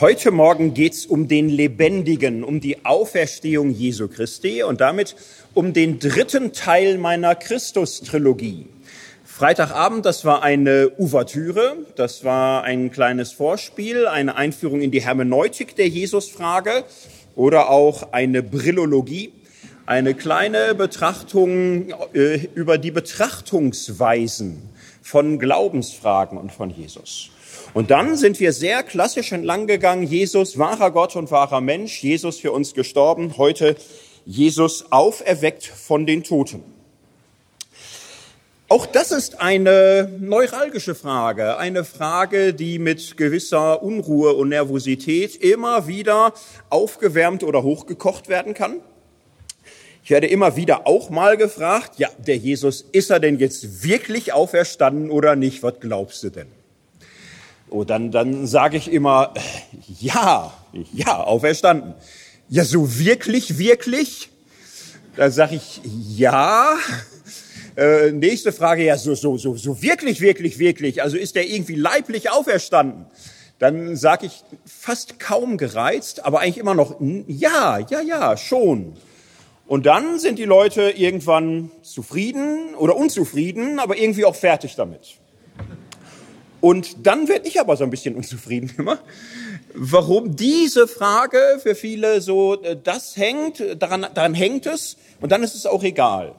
Heute Morgen geht's um den Lebendigen, um die Auferstehung Jesu Christi und damit um den dritten Teil meiner Christus-Trilogie. Freitagabend, das war eine Ouvertüre, das war ein kleines Vorspiel, eine Einführung in die Hermeneutik der Jesusfrage oder auch eine Brillologie, eine kleine Betrachtung äh, über die Betrachtungsweisen von Glaubensfragen und von Jesus. Und dann sind wir sehr klassisch entlang gegangen. Jesus, wahrer Gott und wahrer Mensch. Jesus für uns gestorben. Heute Jesus auferweckt von den Toten. Auch das ist eine neuralgische Frage, eine Frage, die mit gewisser Unruhe und Nervosität immer wieder aufgewärmt oder hochgekocht werden kann. Ich werde immer wieder auch mal gefragt, ja, der Jesus, ist er denn jetzt wirklich auferstanden oder nicht? Was glaubst du denn? Oh, dann, dann sage ich immer, ja, ja, auferstanden. Ja, so wirklich, wirklich? Dann sage ich, ja. Äh, nächste Frage, ja, so, so, so, so wirklich, wirklich, wirklich. Also ist er irgendwie leiblich auferstanden? Dann sage ich fast kaum gereizt, aber eigentlich immer noch, ja, ja, ja, schon. Und dann sind die Leute irgendwann zufrieden oder unzufrieden, aber irgendwie auch fertig damit. Und dann werde ich aber so ein bisschen unzufrieden immer, warum diese Frage für viele so, äh, das hängt, daran, daran hängt es und dann ist es auch egal.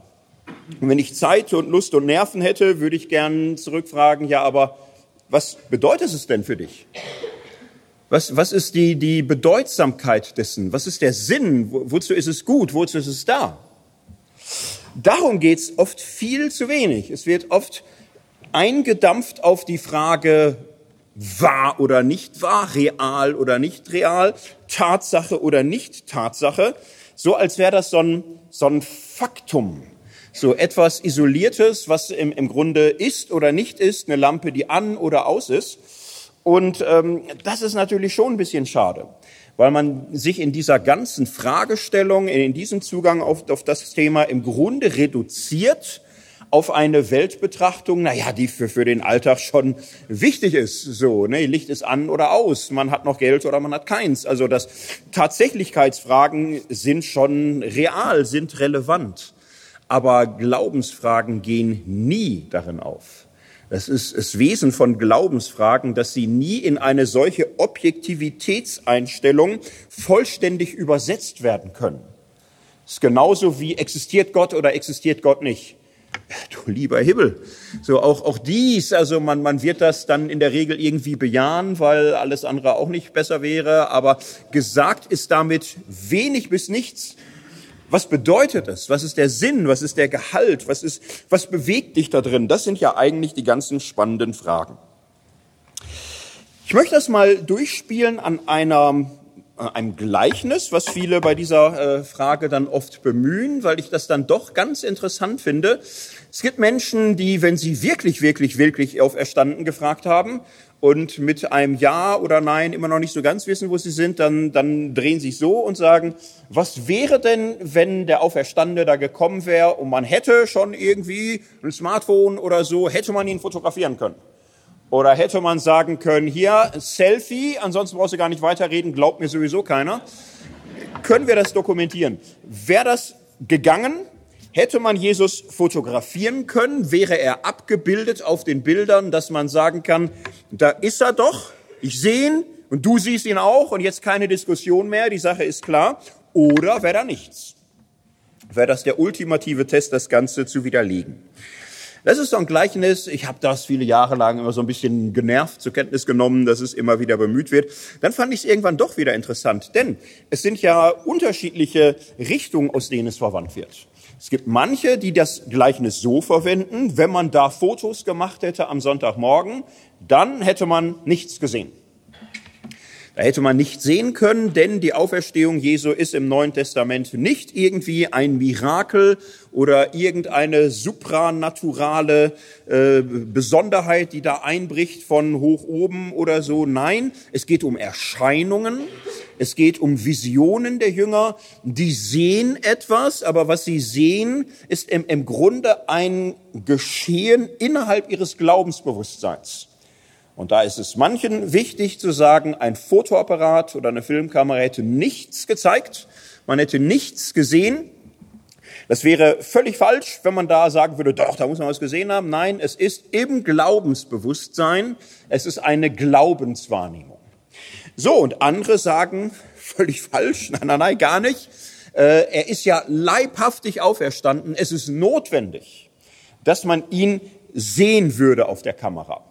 Und wenn ich Zeit und Lust und Nerven hätte, würde ich gern zurückfragen, ja, aber was bedeutet es denn für dich? Was, was ist die, die Bedeutsamkeit dessen? Was ist der Sinn? Wo, wozu ist es gut? Wozu ist es da? Darum geht's oft viel zu wenig. Es wird oft eingedampft auf die Frage, wahr oder nicht wahr, real oder nicht real, Tatsache oder nicht Tatsache, so als wäre das so ein, so ein Faktum, so etwas Isoliertes, was im, im Grunde ist oder nicht ist, eine Lampe, die an oder aus ist. Und ähm, das ist natürlich schon ein bisschen schade, weil man sich in dieser ganzen Fragestellung, in diesem Zugang auf, auf das Thema im Grunde reduziert auf eine Weltbetrachtung, naja, die für, für den Alltag schon wichtig ist. So, ne, Licht ist an oder aus, man hat noch Geld oder man hat keins. Also das Tatsächlichkeitsfragen sind schon real, sind relevant. Aber Glaubensfragen gehen nie darin auf. Das ist das Wesen von Glaubensfragen, dass sie nie in eine solche Objektivitätseinstellung vollständig übersetzt werden können. Das ist genauso wie existiert Gott oder existiert Gott nicht. Du lieber Himmel. So auch, auch dies, also man, man wird das dann in der Regel irgendwie bejahen, weil alles andere auch nicht besser wäre. Aber gesagt ist damit wenig bis nichts. Was bedeutet es? Was ist der Sinn? Was ist der Gehalt? Was ist, was bewegt dich da drin? Das sind ja eigentlich die ganzen spannenden Fragen. Ich möchte das mal durchspielen an einer einem Gleichnis, was viele bei dieser äh, Frage dann oft bemühen, weil ich das dann doch ganz interessant finde. Es gibt Menschen, die, wenn sie wirklich, wirklich, wirklich auferstanden gefragt haben und mit einem Ja oder Nein immer noch nicht so ganz wissen, wo sie sind, dann, dann drehen sie sich so und sagen, was wäre denn, wenn der Auferstandene da gekommen wäre und man hätte schon irgendwie ein Smartphone oder so, hätte man ihn fotografieren können? Oder hätte man sagen können, hier, Selfie, ansonsten brauchst du gar nicht weiterreden, glaubt mir sowieso keiner. Können wir das dokumentieren? Wäre das gegangen? Hätte man Jesus fotografieren können? Wäre er abgebildet auf den Bildern, dass man sagen kann, da ist er doch, ich sehe ihn und du siehst ihn auch und jetzt keine Diskussion mehr, die Sache ist klar. Oder wäre da nichts? Wäre das der ultimative Test, das Ganze zu widerlegen? Das ist so ein Gleichnis. Ich habe das viele Jahre lang immer so ein bisschen genervt zur Kenntnis genommen, dass es immer wieder bemüht wird. Dann fand ich es irgendwann doch wieder interessant, denn es sind ja unterschiedliche Richtungen, aus denen es verwandt wird. Es gibt manche, die das Gleichnis so verwenden, wenn man da Fotos gemacht hätte am Sonntagmorgen, dann hätte man nichts gesehen. Da hätte man nicht sehen können, denn die Auferstehung Jesu ist im Neuen Testament nicht irgendwie ein Mirakel oder irgendeine supranaturale äh, Besonderheit, die da einbricht von hoch oben oder so. Nein, es geht um Erscheinungen, es geht um Visionen der Jünger. Die sehen etwas, aber was sie sehen, ist im, im Grunde ein Geschehen innerhalb ihres Glaubensbewusstseins. Und da ist es manchen wichtig zu sagen, ein Fotoapparat oder eine Filmkamera hätte nichts gezeigt, man hätte nichts gesehen. Das wäre völlig falsch, wenn man da sagen würde, doch, da muss man was gesehen haben. Nein, es ist im Glaubensbewusstsein, es ist eine Glaubenswahrnehmung. So, und andere sagen, völlig falsch, nein, nein, nein, gar nicht. Äh, er ist ja leibhaftig auferstanden. Es ist notwendig, dass man ihn sehen würde auf der Kamera.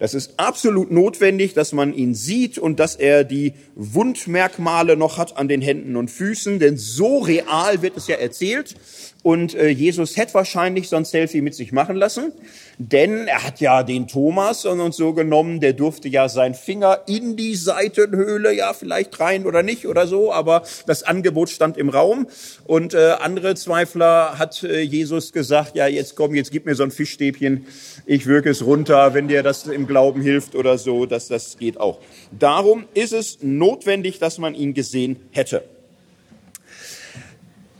Das ist absolut notwendig, dass man ihn sieht und dass er die Wundmerkmale noch hat an den Händen und Füßen, denn so real wird es ja erzählt. Und äh, Jesus hätte wahrscheinlich so ein Selfie mit sich machen lassen, denn er hat ja den Thomas und, und so genommen, der durfte ja seinen Finger in die Seitenhöhle, ja vielleicht rein oder nicht oder so, aber das Angebot stand im Raum. Und äh, andere Zweifler hat äh, Jesus gesagt, ja jetzt komm, jetzt gib mir so ein Fischstäbchen, ich wirke es runter, wenn dir das im Glauben hilft oder so, dass das geht auch. Darum ist es notwendig, dass man ihn gesehen hätte.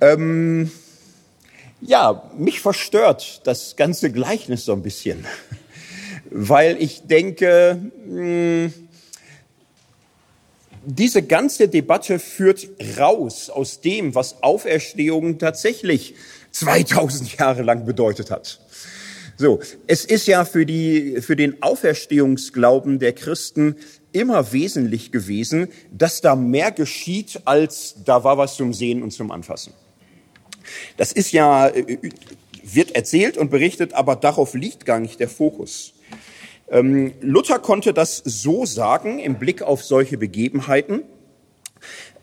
Ähm, ja, mich verstört das ganze Gleichnis so ein bisschen, weil ich denke, hm, diese ganze Debatte führt raus aus dem, was Auferstehung tatsächlich 2000 Jahre lang bedeutet hat. So, es ist ja für die, für den Auferstehungsglauben der Christen immer wesentlich gewesen, dass da mehr geschieht, als da war was zum Sehen und zum Anfassen. Das ist ja, äh, wird erzählt und berichtet, aber darauf liegt gar nicht der Fokus. Ähm, Luther konnte das so sagen im Blick auf solche Begebenheiten.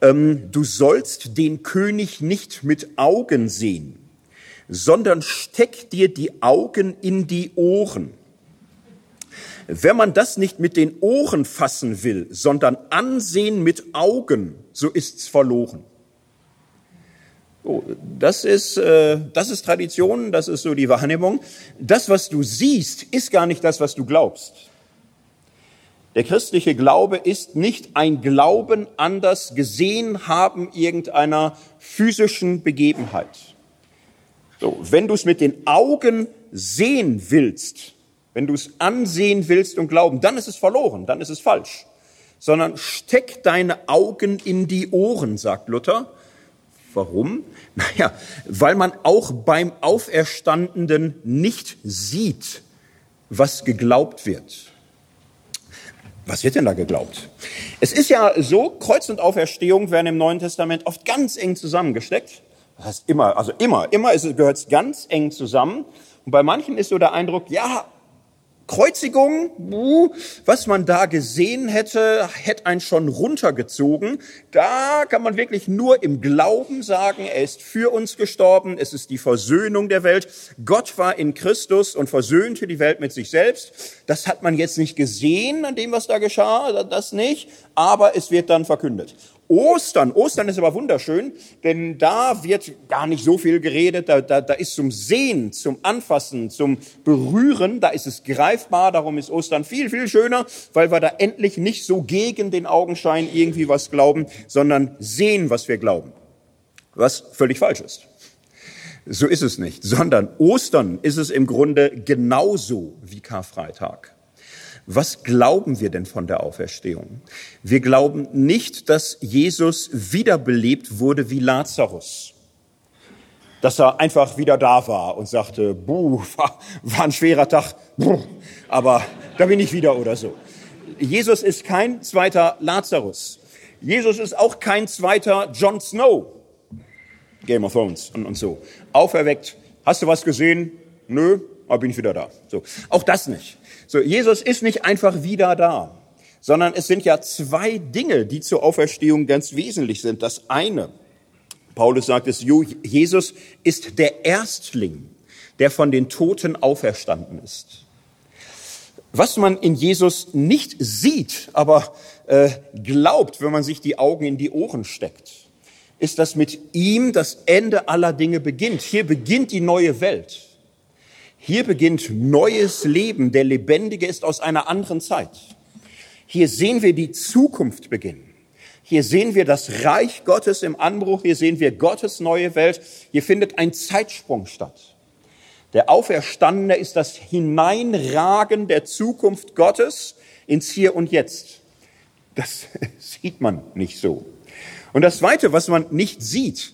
Ähm, du sollst den König nicht mit Augen sehen, sondern steck dir die Augen in die Ohren. Wenn man das nicht mit den Ohren fassen will, sondern ansehen mit Augen, so ist's verloren. Oh, das ist, äh, das ist Tradition, das ist so die Wahrnehmung. Das, was du siehst, ist gar nicht das, was du glaubst. Der christliche Glaube ist nicht ein Glauben an das Gesehen haben irgendeiner physischen Begebenheit. So, wenn du es mit den Augen sehen willst, wenn du es ansehen willst und glauben, dann ist es verloren, dann ist es falsch. Sondern steck deine Augen in die Ohren, sagt Luther, Warum? Naja, weil man auch beim Auferstandenen nicht sieht, was geglaubt wird. Was wird denn da geglaubt? Es ist ja so, Kreuz und Auferstehung werden im Neuen Testament oft ganz eng zusammengesteckt. Das heißt immer, also immer, immer gehört es ganz eng zusammen. Und bei manchen ist so der Eindruck, ja, Kreuzigung, was man da gesehen hätte, hätte einen schon runtergezogen. Da kann man wirklich nur im Glauben sagen, er ist für uns gestorben, es ist die Versöhnung der Welt. Gott war in Christus und versöhnte die Welt mit sich selbst. Das hat man jetzt nicht gesehen an dem, was da geschah, das nicht, aber es wird dann verkündet. Ostern, Ostern ist aber wunderschön, denn da wird gar nicht so viel geredet, da, da, da ist zum Sehen, zum Anfassen, zum Berühren, da ist es greifbar, darum ist Ostern viel, viel schöner, weil wir da endlich nicht so gegen den Augenschein irgendwie was glauben, sondern sehen, was wir glauben, was völlig falsch ist. So ist es nicht, sondern Ostern ist es im Grunde genauso wie Karfreitag. Was glauben wir denn von der Auferstehung? Wir glauben nicht, dass Jesus wiederbelebt wurde wie Lazarus. Dass er einfach wieder da war und sagte, buh, war, war ein schwerer Tag, buh, aber da bin ich wieder oder so. Jesus ist kein zweiter Lazarus. Jesus ist auch kein zweiter Jon Snow. Game of Thrones und, und so. Auferweckt. Hast du was gesehen? Nö, aber bin ich wieder da. So. Auch das nicht. So, Jesus ist nicht einfach wieder da, sondern es sind ja zwei Dinge, die zur Auferstehung ganz wesentlich sind. Das eine, Paulus sagt es, Jesus ist der Erstling, der von den Toten auferstanden ist. Was man in Jesus nicht sieht, aber äh, glaubt, wenn man sich die Augen in die Ohren steckt, ist, dass mit ihm das Ende aller Dinge beginnt. Hier beginnt die neue Welt. Hier beginnt neues Leben. Der Lebendige ist aus einer anderen Zeit. Hier sehen wir die Zukunft beginnen. Hier sehen wir das Reich Gottes im Anbruch. Hier sehen wir Gottes neue Welt. Hier findet ein Zeitsprung statt. Der Auferstandene ist das Hineinragen der Zukunft Gottes ins Hier und Jetzt. Das sieht man nicht so. Und das Zweite, was man nicht sieht,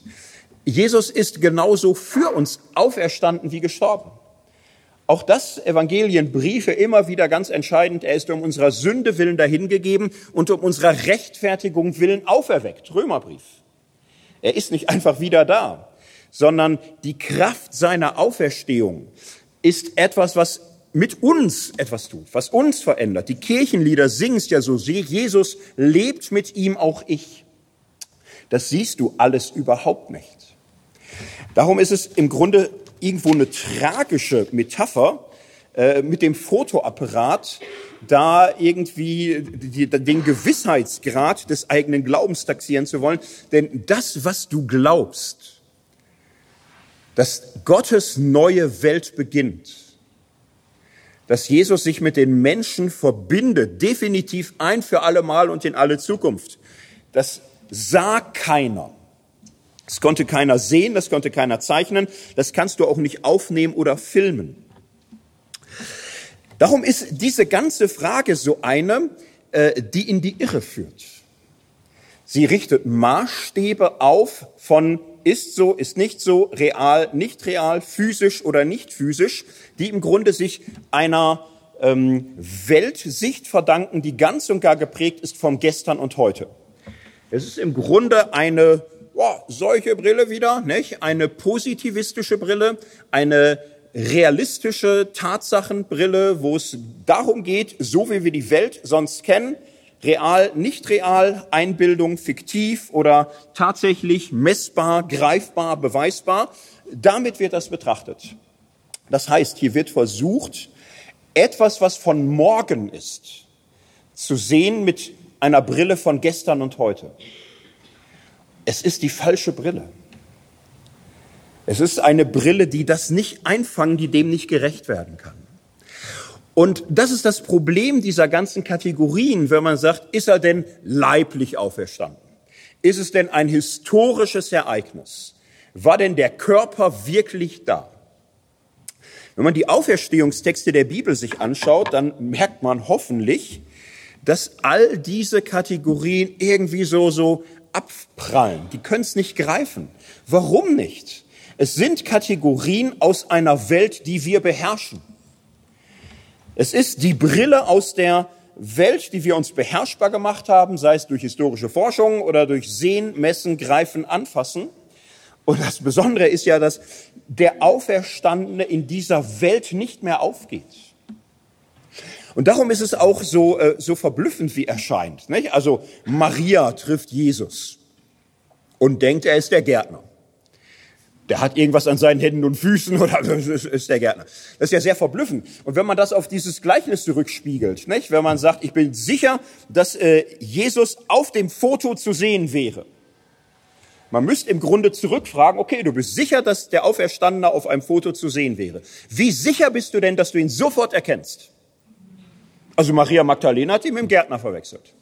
Jesus ist genauso für uns auferstanden wie gestorben. Auch das Evangelienbriefe immer wieder ganz entscheidend. Er ist um unserer Sünde willen dahingegeben und um unserer Rechtfertigung willen auferweckt. Römerbrief. Er ist nicht einfach wieder da, sondern die Kraft seiner Auferstehung ist etwas, was mit uns etwas tut, was uns verändert. Die Kirchenlieder singen es ja so, Jesus lebt mit ihm auch ich. Das siehst du alles überhaupt nicht. Darum ist es im Grunde irgendwo eine tragische Metapher, äh, mit dem Fotoapparat da irgendwie die, den Gewissheitsgrad des eigenen Glaubens taxieren zu wollen. Denn das, was du glaubst, dass Gottes neue Welt beginnt, dass Jesus sich mit den Menschen verbindet, definitiv ein für alle Mal und in alle Zukunft, das sah keiner. Das konnte keiner sehen, das konnte keiner zeichnen, das kannst du auch nicht aufnehmen oder filmen. Darum ist diese ganze Frage so eine, äh, die in die Irre führt. Sie richtet Maßstäbe auf von ist so, ist nicht so, real, nicht real, physisch oder nicht physisch, die im Grunde sich einer ähm, Weltsicht verdanken, die ganz und gar geprägt ist vom Gestern und heute. Es ist im Grunde eine boah, solche Brille wieder, nicht? Eine positivistische Brille, eine realistische Tatsachenbrille, wo es darum geht, so wie wir die Welt sonst kennen, real, nicht real, Einbildung, fiktiv oder tatsächlich messbar, greifbar, beweisbar. Damit wird das betrachtet. Das heißt, hier wird versucht, etwas, was von morgen ist, zu sehen mit einer Brille von gestern und heute. Es ist die falsche Brille. Es ist eine Brille, die das nicht einfangen, die dem nicht gerecht werden kann. Und das ist das Problem dieser ganzen Kategorien, wenn man sagt, ist er denn leiblich auferstanden? Ist es denn ein historisches Ereignis? War denn der Körper wirklich da? Wenn man die Auferstehungstexte der Bibel sich anschaut, dann merkt man hoffentlich, dass all diese Kategorien irgendwie so, so abprallen. Die können es nicht greifen. Warum nicht? Es sind Kategorien aus einer Welt, die wir beherrschen. Es ist die Brille aus der Welt, die wir uns beherrschbar gemacht haben, sei es durch historische Forschung oder durch Sehen, Messen, Greifen, Anfassen. Und das Besondere ist ja, dass der Auferstandene in dieser Welt nicht mehr aufgeht. Und darum ist es auch so, äh, so verblüffend, wie er scheint. Nicht? Also Maria trifft Jesus und denkt, er ist der Gärtner. Der hat irgendwas an seinen Händen und Füßen oder ist der Gärtner. Das ist ja sehr verblüffend. Und wenn man das auf dieses Gleichnis zurückspiegelt, nicht? wenn man sagt, ich bin sicher, dass äh, Jesus auf dem Foto zu sehen wäre. Man müsste im Grunde zurückfragen, okay, du bist sicher, dass der Auferstandene auf einem Foto zu sehen wäre. Wie sicher bist du denn, dass du ihn sofort erkennst? Also Maria Magdalena hat ihn mit dem Gärtner verwechselt.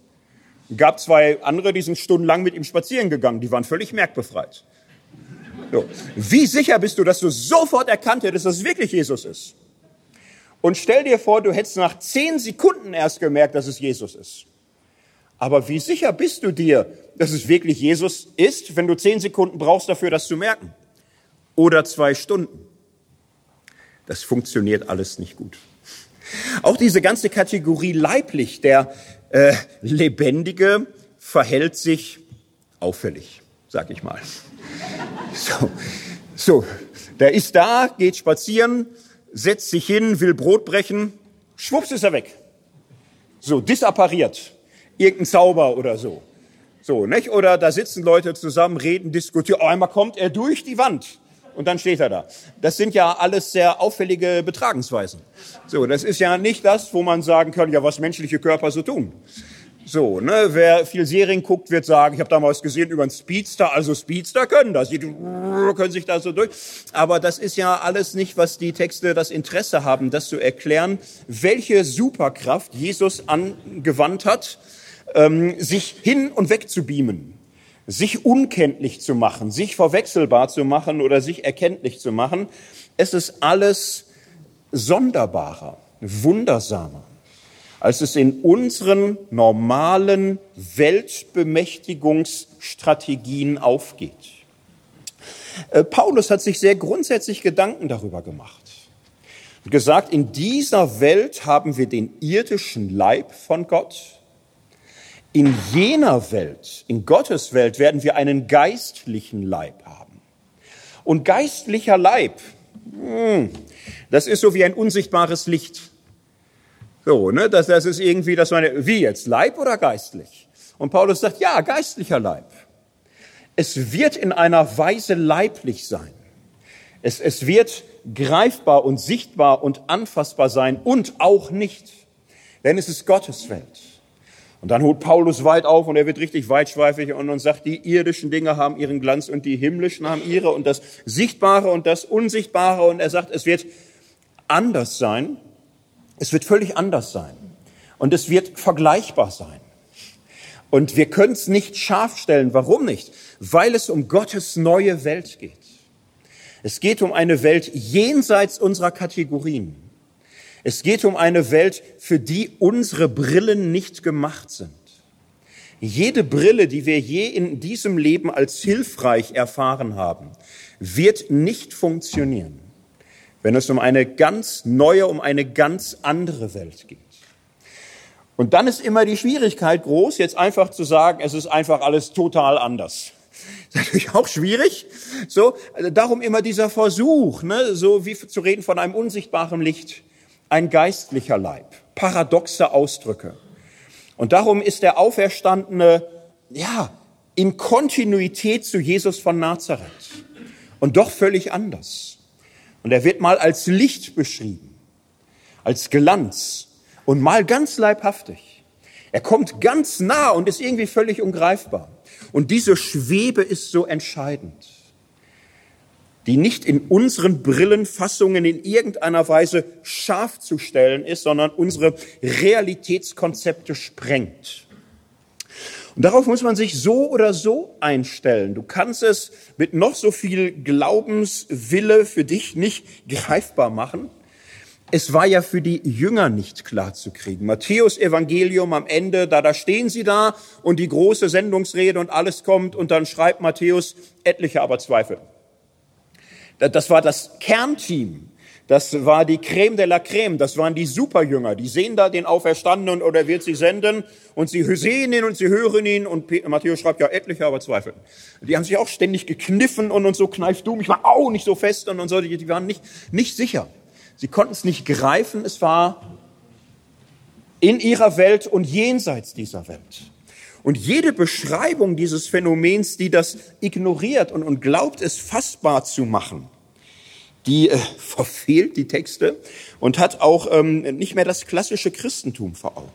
Gab zwei andere, die sind stundenlang mit ihm spazieren gegangen, die waren völlig merkbefreit. So. Wie sicher bist du, dass du sofort erkannt hättest, dass es wirklich Jesus ist? Und stell dir vor, du hättest nach zehn Sekunden erst gemerkt, dass es Jesus ist. Aber wie sicher bist du dir, dass es wirklich Jesus ist, wenn du zehn Sekunden brauchst dafür, das zu merken? Oder zwei Stunden? Das funktioniert alles nicht gut. Auch diese ganze Kategorie leiblich, der äh, Lebendige verhält sich auffällig, sag ich mal. So, so, der ist da, geht spazieren, setzt sich hin, will Brot brechen, schwupps ist er weg. So, disappariert. Irgendein Zauber oder so. So, nicht? Oder da sitzen Leute zusammen, reden, diskutieren. Oh, einmal kommt er durch die Wand und dann steht er da. Das sind ja alles sehr auffällige Betragensweisen. So, das ist ja nicht das, wo man sagen kann, ja, was menschliche Körper so tun. So, ne, wer viel Serien guckt, wird sagen, ich habe damals gesehen über einen Speedster, also Speedster können das, die können sich da so durch. Aber das ist ja alles nicht, was die Texte das Interesse haben, das zu erklären, welche Superkraft Jesus angewandt hat, ähm, sich hin und weg zu beamen sich unkenntlich zu machen, sich verwechselbar zu machen oder sich erkenntlich zu machen. Es ist alles sonderbarer, wundersamer, als es in unseren normalen Weltbemächtigungsstrategien aufgeht. Äh, Paulus hat sich sehr grundsätzlich Gedanken darüber gemacht. Gesagt, in dieser Welt haben wir den irdischen Leib von Gott. In jener Welt, in Gottes Welt, werden wir einen geistlichen Leib haben. Und geistlicher Leib, hm, das ist so wie ein unsichtbares Licht. So, ne, das, das ist irgendwie, das meine, wie jetzt, Leib oder geistlich? Und Paulus sagt, ja, geistlicher Leib. Es wird in einer Weise leiblich sein. Es, es wird greifbar und sichtbar und anfassbar sein und auch nicht. Denn es ist Gottes Welt. Und dann holt Paulus weit auf und er wird richtig weitschweifig und, und sagt, die irdischen Dinge haben ihren Glanz und die himmlischen haben ihre und das Sichtbare und das Unsichtbare. Und er sagt, es wird anders sein. Es wird völlig anders sein. Und es wird vergleichbar sein. Und wir können es nicht scharf stellen. Warum nicht? Weil es um Gottes neue Welt geht. Es geht um eine Welt jenseits unserer Kategorien. Es geht um eine Welt, für die unsere Brillen nicht gemacht sind. Jede Brille, die wir je in diesem Leben als hilfreich erfahren haben, wird nicht funktionieren, wenn es um eine ganz neue, um eine ganz andere Welt geht. Und dann ist immer die Schwierigkeit groß, jetzt einfach zu sagen, es ist einfach alles total anders. Das ist natürlich auch schwierig. So, also darum immer dieser Versuch, ne, so wie zu reden von einem unsichtbaren Licht, ein geistlicher Leib, paradoxe Ausdrücke. Und darum ist der Auferstandene, ja, in Kontinuität zu Jesus von Nazareth. Und doch völlig anders. Und er wird mal als Licht beschrieben, als Glanz und mal ganz leibhaftig. Er kommt ganz nah und ist irgendwie völlig ungreifbar. Und diese Schwebe ist so entscheidend, die nicht in unseren Brillenfassungen in irgendeiner Weise scharf zu stellen ist, sondern unsere Realitätskonzepte sprengt. Und darauf muss man sich so oder so einstellen. Du kannst es mit noch so viel Glaubenswille für dich nicht greifbar machen es war ja für die Jünger nicht klar zu kriegen. Matthäus Evangelium am Ende, da, da stehen sie da und die große Sendungsrede und alles kommt und dann schreibt Matthäus etliche aber Zweifel. Das war das Kernteam. Das war die Creme de la Creme. Das waren die Superjünger. Die sehen da den Auferstandenen oder wird sie senden und sie sehen ihn und sie hören ihn und Matthäus schreibt ja etliche aber Zweifel. Die haben sich auch ständig gekniffen und, und so kneift du mich mal auch nicht so fest und, und so. Die waren nicht, nicht sicher. Sie konnten es nicht greifen, es war in ihrer Welt und jenseits dieser Welt. Und jede Beschreibung dieses Phänomens, die das ignoriert und, und glaubt, es fassbar zu machen, die äh, verfehlt die Texte und hat auch ähm, nicht mehr das klassische Christentum vor Augen.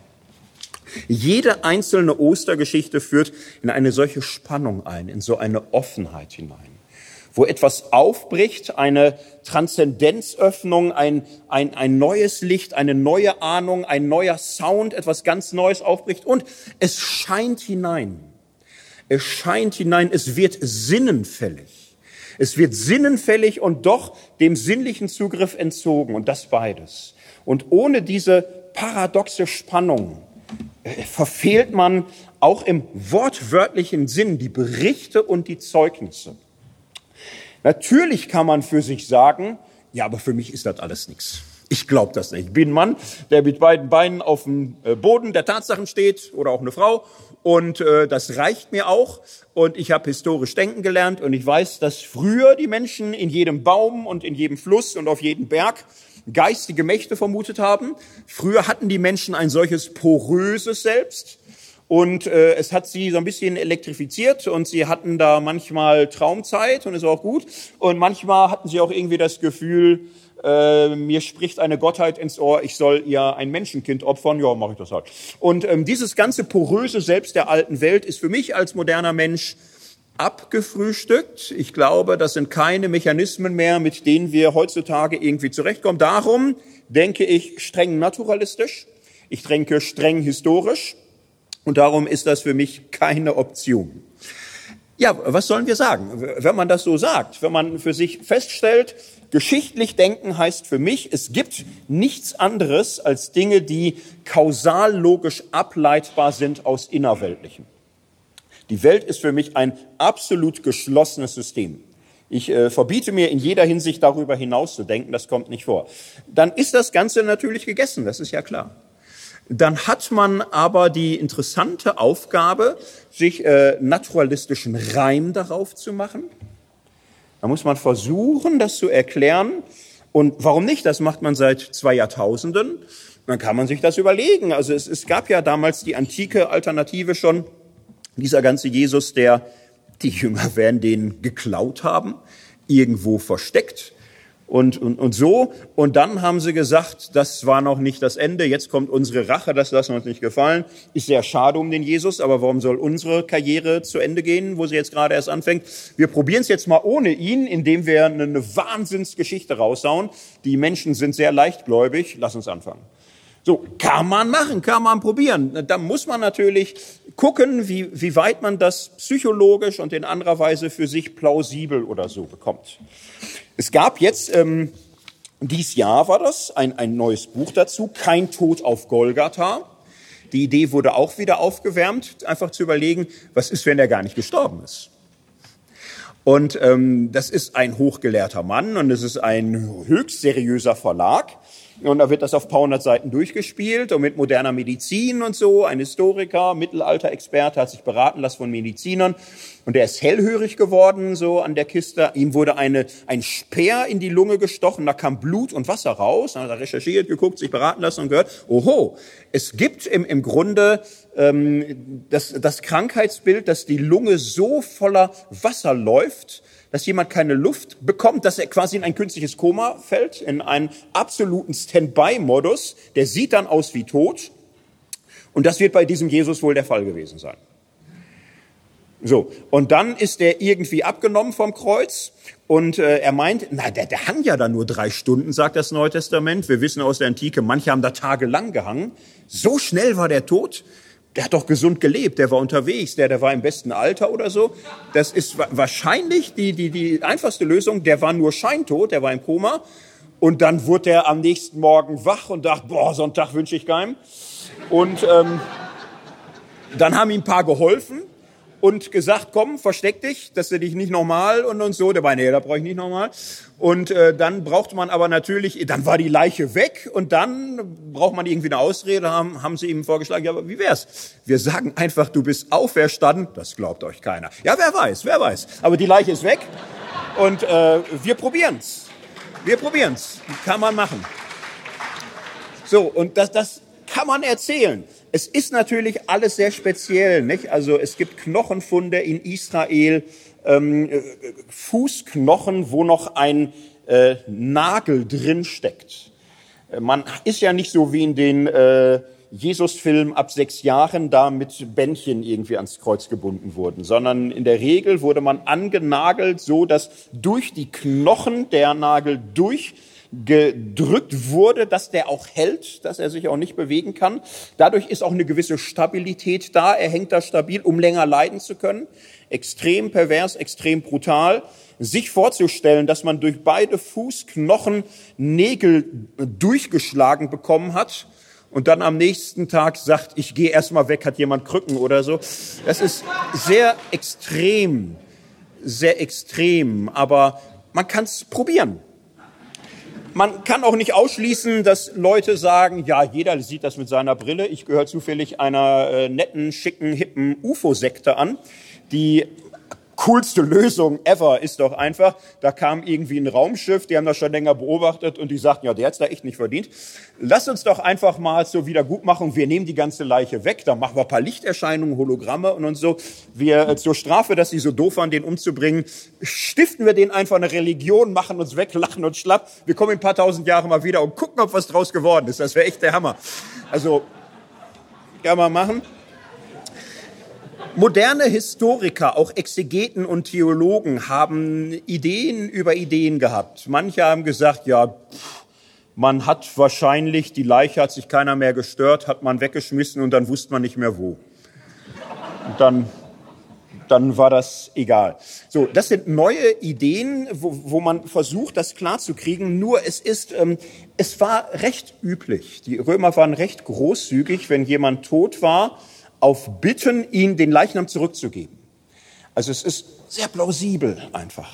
Jede einzelne Ostergeschichte führt in eine solche Spannung ein, in so eine Offenheit hinein wo etwas aufbricht, eine Transzendenzöffnung, ein, ein, ein neues Licht, eine neue Ahnung, ein neuer Sound, etwas ganz Neues aufbricht und es scheint hinein. Es scheint hinein, es wird sinnenfällig. Es wird sinnenfällig und doch dem sinnlichen Zugriff entzogen und das beides. Und ohne diese paradoxe Spannung äh, verfehlt man auch im wortwörtlichen Sinn die Berichte und die Zeugnisse. Natürlich kann man für sich sagen, ja, aber für mich ist das alles nichts. Ich glaube das nicht. Ich bin ein Mann, der mit beiden Beinen auf dem äh, Boden der Tatsachen steht oder auch eine Frau und äh, das reicht mir auch. Und ich habe historisch denken gelernt und ich weiß, dass früher die Menschen in jedem Baum und in jedem Fluss und auf jedem Berg geistige Mächte vermutet haben. Früher hatten die Menschen ein solches poröses Selbst. Und äh, es hat sie so ein bisschen elektrifiziert und sie hatten da manchmal Traumzeit und war auch gut. Und manchmal hatten sie auch irgendwie das Gefühl, äh, mir spricht eine Gottheit ins Ohr, ich soll ihr ein Menschenkind opfern, ja, mache ich das halt. Und ähm, dieses ganze poröse Selbst der alten Welt ist für mich als moderner Mensch abgefrühstückt. Ich glaube, das sind keine Mechanismen mehr, mit denen wir heutzutage irgendwie zurechtkommen. Darum denke ich streng naturalistisch, ich denke streng historisch und darum ist das für mich keine Option. Ja, was sollen wir sagen? Wenn man das so sagt, wenn man für sich feststellt, geschichtlich denken heißt für mich, es gibt nichts anderes als Dinge, die kausal logisch ableitbar sind aus innerweltlichen. Die Welt ist für mich ein absolut geschlossenes System. Ich äh, verbiete mir in jeder Hinsicht darüber hinaus zu denken, das kommt nicht vor. Dann ist das Ganze natürlich gegessen, das ist ja klar. Dann hat man aber die interessante Aufgabe, sich äh, naturalistischen Reim darauf zu machen. Da muss man versuchen, das zu erklären. Und warum nicht? Das macht man seit zwei Jahrtausenden. Dann kann man sich das überlegen. Also es, es gab ja damals die antike Alternative schon. Dieser ganze Jesus, der die Jünger werden den geklaut haben, irgendwo versteckt. Und, und, und so. Und dann haben sie gesagt, das war noch nicht das Ende, jetzt kommt unsere Rache, das lassen wir uns nicht gefallen. Ist sehr schade um den Jesus, aber warum soll unsere Karriere zu Ende gehen, wo sie jetzt gerade erst anfängt? Wir probieren es jetzt mal ohne ihn, indem wir eine, Wahnsinnsgeschichte raushauen. Die Menschen sind sehr leichtgläubig, lass uns anfangen. So, kann man machen, kann man probieren. Da muss man natürlich gucken, wie, wie weit man das psychologisch und in anderer Weise für sich plausibel oder so bekommt. Es gab jetzt, ähm, dies Jahr war das, ein, ein neues Buch dazu, Kein Tod auf Golgatha. Die Idee wurde auch wieder aufgewärmt, einfach zu überlegen, was ist, wenn er gar nicht gestorben ist. Und ähm, das ist ein hochgelehrter Mann und es ist ein höchst seriöser Verlag. Und da wird das auf paar hundert Seiten durchgespielt und mit moderner Medizin und so. Ein Historiker, Mittelalter-Experte hat sich beraten lassen von Medizinern und der ist hellhörig geworden so an der Kiste. Ihm wurde eine, ein Speer in die Lunge gestochen, da kam Blut und Wasser raus. Dann hat er recherchiert, geguckt, sich beraten lassen und gehört, oho, es gibt im, im Grunde ähm, das, das Krankheitsbild, dass die Lunge so voller Wasser läuft, dass jemand keine Luft bekommt, dass er quasi in ein künstliches Koma fällt, in einen absoluten Standby-Modus. Der sieht dann aus wie tot. Und das wird bei diesem Jesus wohl der Fall gewesen sein. So, und dann ist er irgendwie abgenommen vom Kreuz und äh, er meint, na, der, der hang ja da nur drei Stunden, sagt das Neue Testament. Wir wissen aus der Antike, manche haben da tagelang gehangen. So schnell war der tot der hat doch gesund gelebt, der war unterwegs, der, der war im besten Alter oder so. Das ist wahrscheinlich die, die, die einfachste Lösung. Der war nur scheintot, der war im Koma. Und dann wurde er am nächsten Morgen wach und dachte, boah, so einen Tag wünsche ich keinem. Und ähm, dann haben ihm ein paar geholfen und gesagt, komm, versteck dich, dass du dich nicht normal und, und so. Der war, nee, da brauche ich nicht normal. Und äh, dann brauchte man aber natürlich, dann war die Leiche weg und dann braucht man irgendwie eine Ausrede, haben, haben sie ihm vorgeschlagen, ja, aber wie wär's? Wir sagen einfach, du bist auferstanden, das glaubt euch keiner. Ja, wer weiß, wer weiß. Aber die Leiche ist weg und äh, wir probieren's. Wir probieren's. Kann man machen. So, und das, das kann man erzählen. Es ist natürlich alles sehr speziell, nicht? Also es gibt Knochenfunde in Israel, ähm, äh, Fußknochen, wo noch ein äh, Nagel drin steckt. Äh, man ist ja nicht so wie in den äh, Jesus-Film ab sechs Jahren da mit Bändchen irgendwie ans Kreuz gebunden wurden, sondern in der Regel wurde man angenagelt, so dass durch die Knochen der Nagel durch gedrückt wurde, dass der auch hält, dass er sich auch nicht bewegen kann. Dadurch ist auch eine gewisse Stabilität da. Er hängt da stabil, um länger leiden zu können. Extrem pervers, extrem brutal. Sich vorzustellen, dass man durch beide Fußknochen Nägel durchgeschlagen bekommen hat und dann am nächsten Tag sagt, ich gehe erstmal weg, hat jemand Krücken oder so. Das ist sehr extrem, sehr extrem, aber man kann es probieren. Man kann auch nicht ausschließen, dass Leute sagen, ja, jeder sieht das mit seiner Brille. Ich gehöre zufällig einer äh, netten, schicken, hippen UFO-Sekte an, die coolste Lösung ever ist doch einfach, da kam irgendwie ein Raumschiff, die haben das schon länger beobachtet und die sagten, ja, der hat's da echt nicht verdient. Lass uns doch einfach mal zur Wiedergutmachung, wir nehmen die ganze Leiche weg, da machen wir ein paar Lichterscheinungen, Hologramme und und so. Wir äh, zur Strafe, dass sie so doof waren, den umzubringen, stiften wir denen einfach eine Religion, machen uns weg, lachen uns schlapp. Wir kommen in ein paar tausend Jahre mal wieder und gucken, ob was draus geworden ist. Das wäre echt der Hammer. Also, kann man machen. Moderne Historiker, auch Exegeten und Theologen haben Ideen über Ideen gehabt. Manche haben gesagt, ja, man hat wahrscheinlich, die Leiche hat sich keiner mehr gestört, hat man weggeschmissen und dann wusste man nicht mehr wo. Und dann dann war das egal. So, das sind neue Ideen, wo, wo man versucht, das klarzukriegen. Nur es ist, ähm, es war recht üblich. Die Römer waren recht großzügig, wenn jemand tot war, auf Bitten, ihn den Leichnam zurückzugeben. Also es ist sehr plausibel einfach.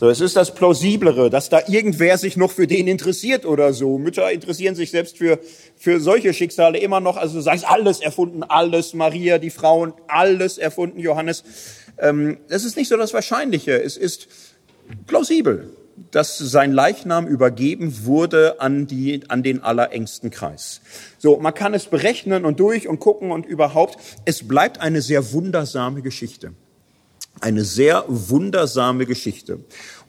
So, es ist das Plausiblere, dass da irgendwer sich noch für den interessiert oder so. Mütter interessieren sich selbst für, für solche Schicksale immer noch. Also sei es alles erfunden, alles, Maria, die Frauen, alles erfunden, Johannes. Ähm, das ist nicht so das Wahrscheinliche. Es ist plausibel, dass sein Leichnam übergeben wurde an, die, an den allerengsten Kreis. So, man kann es berechnen und durch und gucken und überhaupt. Es bleibt eine sehr wundersame Geschichte. Eine sehr wundersame Geschichte.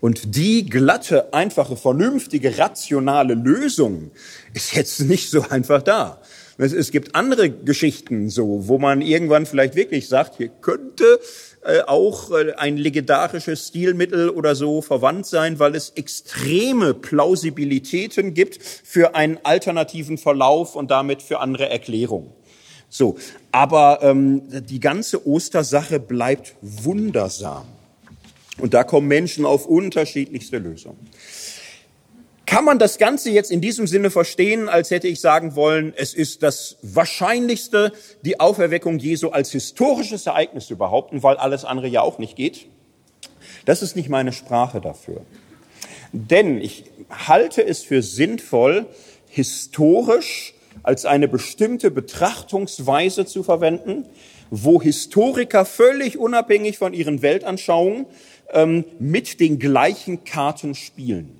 Und die glatte, einfache, vernünftige, rationale Lösung ist jetzt nicht so einfach da. Es, gibt andere Geschichten so, wo man irgendwann vielleicht wirklich sagt, hier könnte äh, auch äh, ein legendarisches Stilmittel oder so verwandt sein, weil es extreme Plausibilitäten gibt für einen alternativen Verlauf und damit für andere Erklärungen. So, aber ähm, die ganze Ostersache bleibt wundersam. Und da kommen Menschen auf unterschiedlichste Lösungen. Kann man das Ganze jetzt in diesem Sinne verstehen, als hätte ich sagen wollen, es ist das Wahrscheinlichste, die Auferweckung Jesu als historisches Ereignis zu behaupten, weil alles andere ja auch nicht geht? Das ist nicht meine Sprache dafür. Denn ich halte es für sinnvoll, historisch als eine bestimmte Betrachtungsweise zu verwenden, wo Historiker völlig unabhängig von ihren Weltanschauungen ähm, mit den gleichen Karten spielen.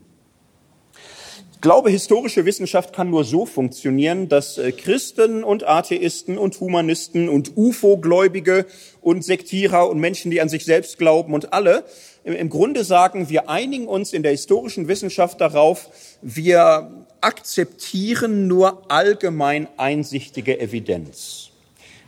Ich glaube, historische Wissenschaft kann nur so funktionieren, dass äh, Christen und Atheisten und Humanisten und UFO-Gläubige und Sektierer und Menschen, die an sich selbst glauben und alle im Grunde sagen, wir einigen uns in der historischen Wissenschaft darauf, wir akzeptieren nur allgemein einsichtige Evidenz.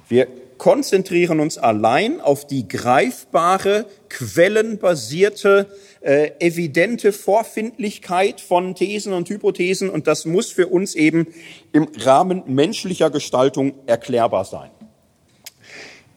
Wir konzentrieren uns allein auf die greifbare, quellenbasierte, äh, evidente Vorfindlichkeit von Thesen und Hypothesen und das muss für uns eben im Rahmen menschlicher Gestaltung erklärbar sein.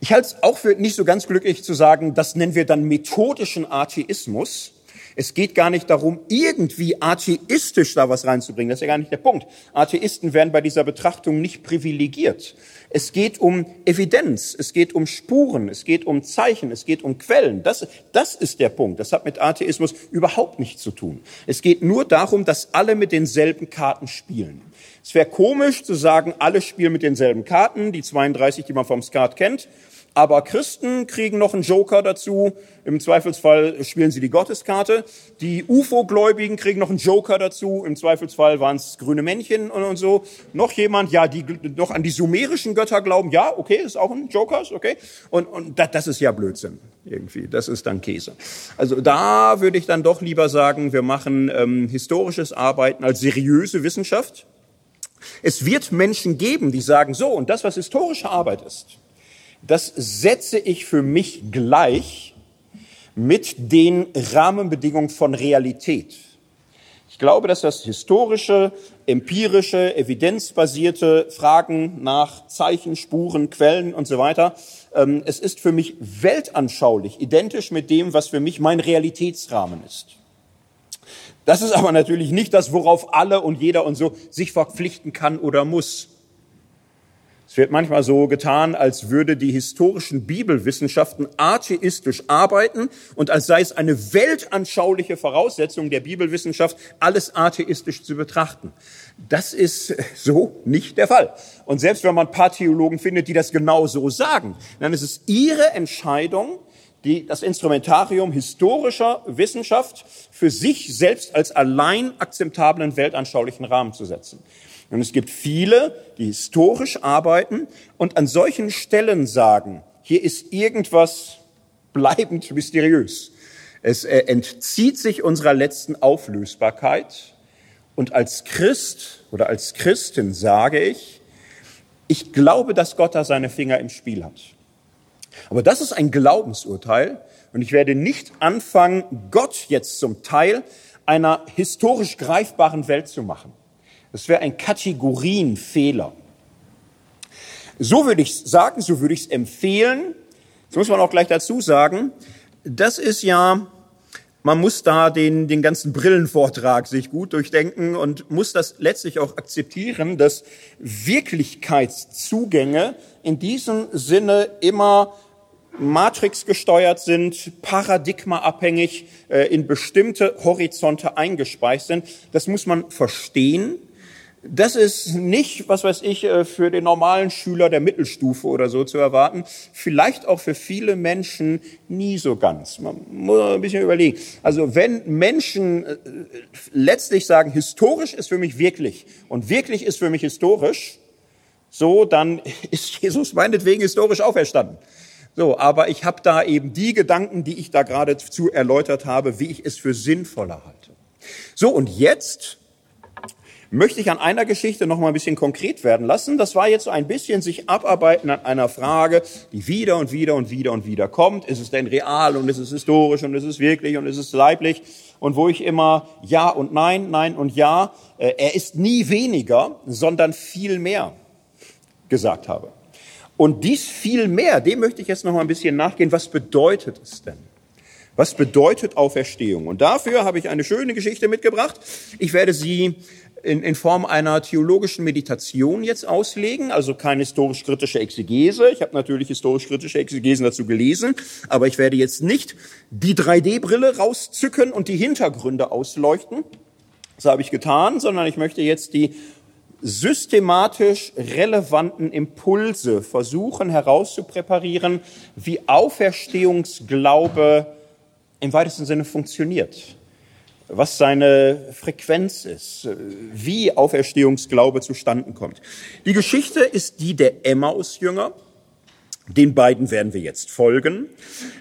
Ich halte es auch für nicht so ganz glücklich zu sagen, das nennen wir dann methodischen Atheismus. Es geht gar nicht darum, irgendwie atheistisch da was reinzubringen. Das ist ja gar nicht der Punkt. Atheisten werden bei dieser Betrachtung nicht privilegiert. Es geht um Evidenz, es geht um Spuren, es geht um Zeichen, es geht um Quellen. Das, das ist der Punkt. Das hat mit Atheismus überhaupt nichts zu tun. Es geht nur darum, dass alle mit denselben Karten spielen. Es wäre komisch zu sagen, alle spielen mit denselben Karten, die 32, die man vom Skat kennt. Aber Christen kriegen noch einen Joker dazu. Im Zweifelsfall spielen sie die Gotteskarte. Die UFO-Gläubigen kriegen noch einen Joker dazu. Im Zweifelsfall waren es grüne Männchen und, und, so. Noch jemand, ja, die noch an die sumerischen Götter glauben. Ja, okay, ist auch ein Joker, okay. Und, und das, das ist ja Blödsinn irgendwie. Das ist dann Käse. Also da würde ich dann doch lieber sagen, wir machen ähm, historisches Arbeiten als seriöse Wissenschaft. Es wird Menschen geben, die sagen, so, und das, was historische Arbeit ist, das setze ich für mich gleich mit den Rahmenbedingungen von Realität. Ich glaube, dass das historische, empirische, evidenzbasierte Fragen nach Zeichen, Spuren, Quellen und so weiter, ähm, es ist für mich weltanschaulich, identisch mit dem, was für mich mein Realitätsrahmen ist. Das ist aber natürlich nicht das, worauf alle und jeder und so sich verpflichten kann oder muss. Es wird manchmal so getan, als würde die historischen Bibelwissenschaften atheistisch arbeiten und als sei es eine weltanschauliche Voraussetzung der Bibelwissenschaft, alles atheistisch zu betrachten. Das ist so nicht der Fall. Und selbst wenn man ein paar Theologen findet, die das genau so sagen, dann ist es ihre Entscheidung, die, das Instrumentarium historischer Wissenschaft für sich selbst als allein akzeptablen weltanschaulichen Rahmen zu setzen. Und es gibt viele, die historisch arbeiten und an solchen Stellen sagen, hier ist irgendwas bleibend mysteriös. Es äh, entzieht sich unserer letzten Auflösbarkeit. Und als Christ oder als Christin sage ich, ich glaube, dass Gott da seine Finger im Spiel hat. Aber das ist ein Glaubensurteil und ich werde nicht anfangen, Gott jetzt zum Teil einer historisch greifbaren Welt zu machen. Das wäre ein Kategorienfehler. So würde ich sagen, so würde ich es empfehlen, Das muss man auch gleich dazu sagen. Das ist ja, man muss da den, den ganzen Brillenvortrag sich gut durchdenken und muss das letztlich auch akzeptieren, dass Wirklichkeitszugänge in diesem Sinne immer Matrix gesteuert sind, paradigmaabhängig äh, in bestimmte Horizonte eingespeist sind. Das muss man verstehen. Das ist nicht, was weiß ich, äh, für den normalen Schüler der Mittelstufe oder so zu erwarten. Vielleicht auch für viele Menschen nie so ganz. Man muss ein bisschen überlegen. Also wenn Menschen äh, letztlich sagen, historisch ist für mich wirklich und wirklich ist für mich historisch, so, dann ist Jesus meinetwegen historisch auferstanden. So, aber ich habe da eben die Gedanken, die ich da geradezu erläutert habe, wie ich es für sinnvoller halte. So, und jetzt möchte ich an einer Geschichte noch mal ein bisschen konkret werden lassen. Das war jetzt so ein bisschen sich abarbeiten an einer Frage, die wieder und wieder und wieder und wieder kommt. Ist es denn real und ist es historisch und ist es wirklich und ist es leiblich? Und wo ich immer ja und nein, nein und ja, äh, er ist nie weniger, sondern viel mehr gesagt habe. Und dies viel mehr, dem möchte ich jetzt noch mal ein bisschen nachgehen. Was bedeutet es denn? Was bedeutet Auferstehung? Und dafür habe ich eine schöne Geschichte mitgebracht. Ich werde sie in, in Form einer theologischen Meditation jetzt auslegen, also keine historisch-kritische Exegese. Ich habe natürlich historisch-kritische Exegesen dazu gelesen, aber ich werde jetzt nicht die 3D-Brille rauszücken und die Hintergründe ausleuchten. Das habe ich getan, sondern ich möchte jetzt die systematisch relevanten Impulse versuchen herauszupräparieren, wie Auferstehungsglaube im weitesten Sinne funktioniert, was seine Frequenz ist, wie Auferstehungsglaube zustande kommt. Die Geschichte ist die der Emmaus-Jünger. Den beiden werden wir jetzt folgen.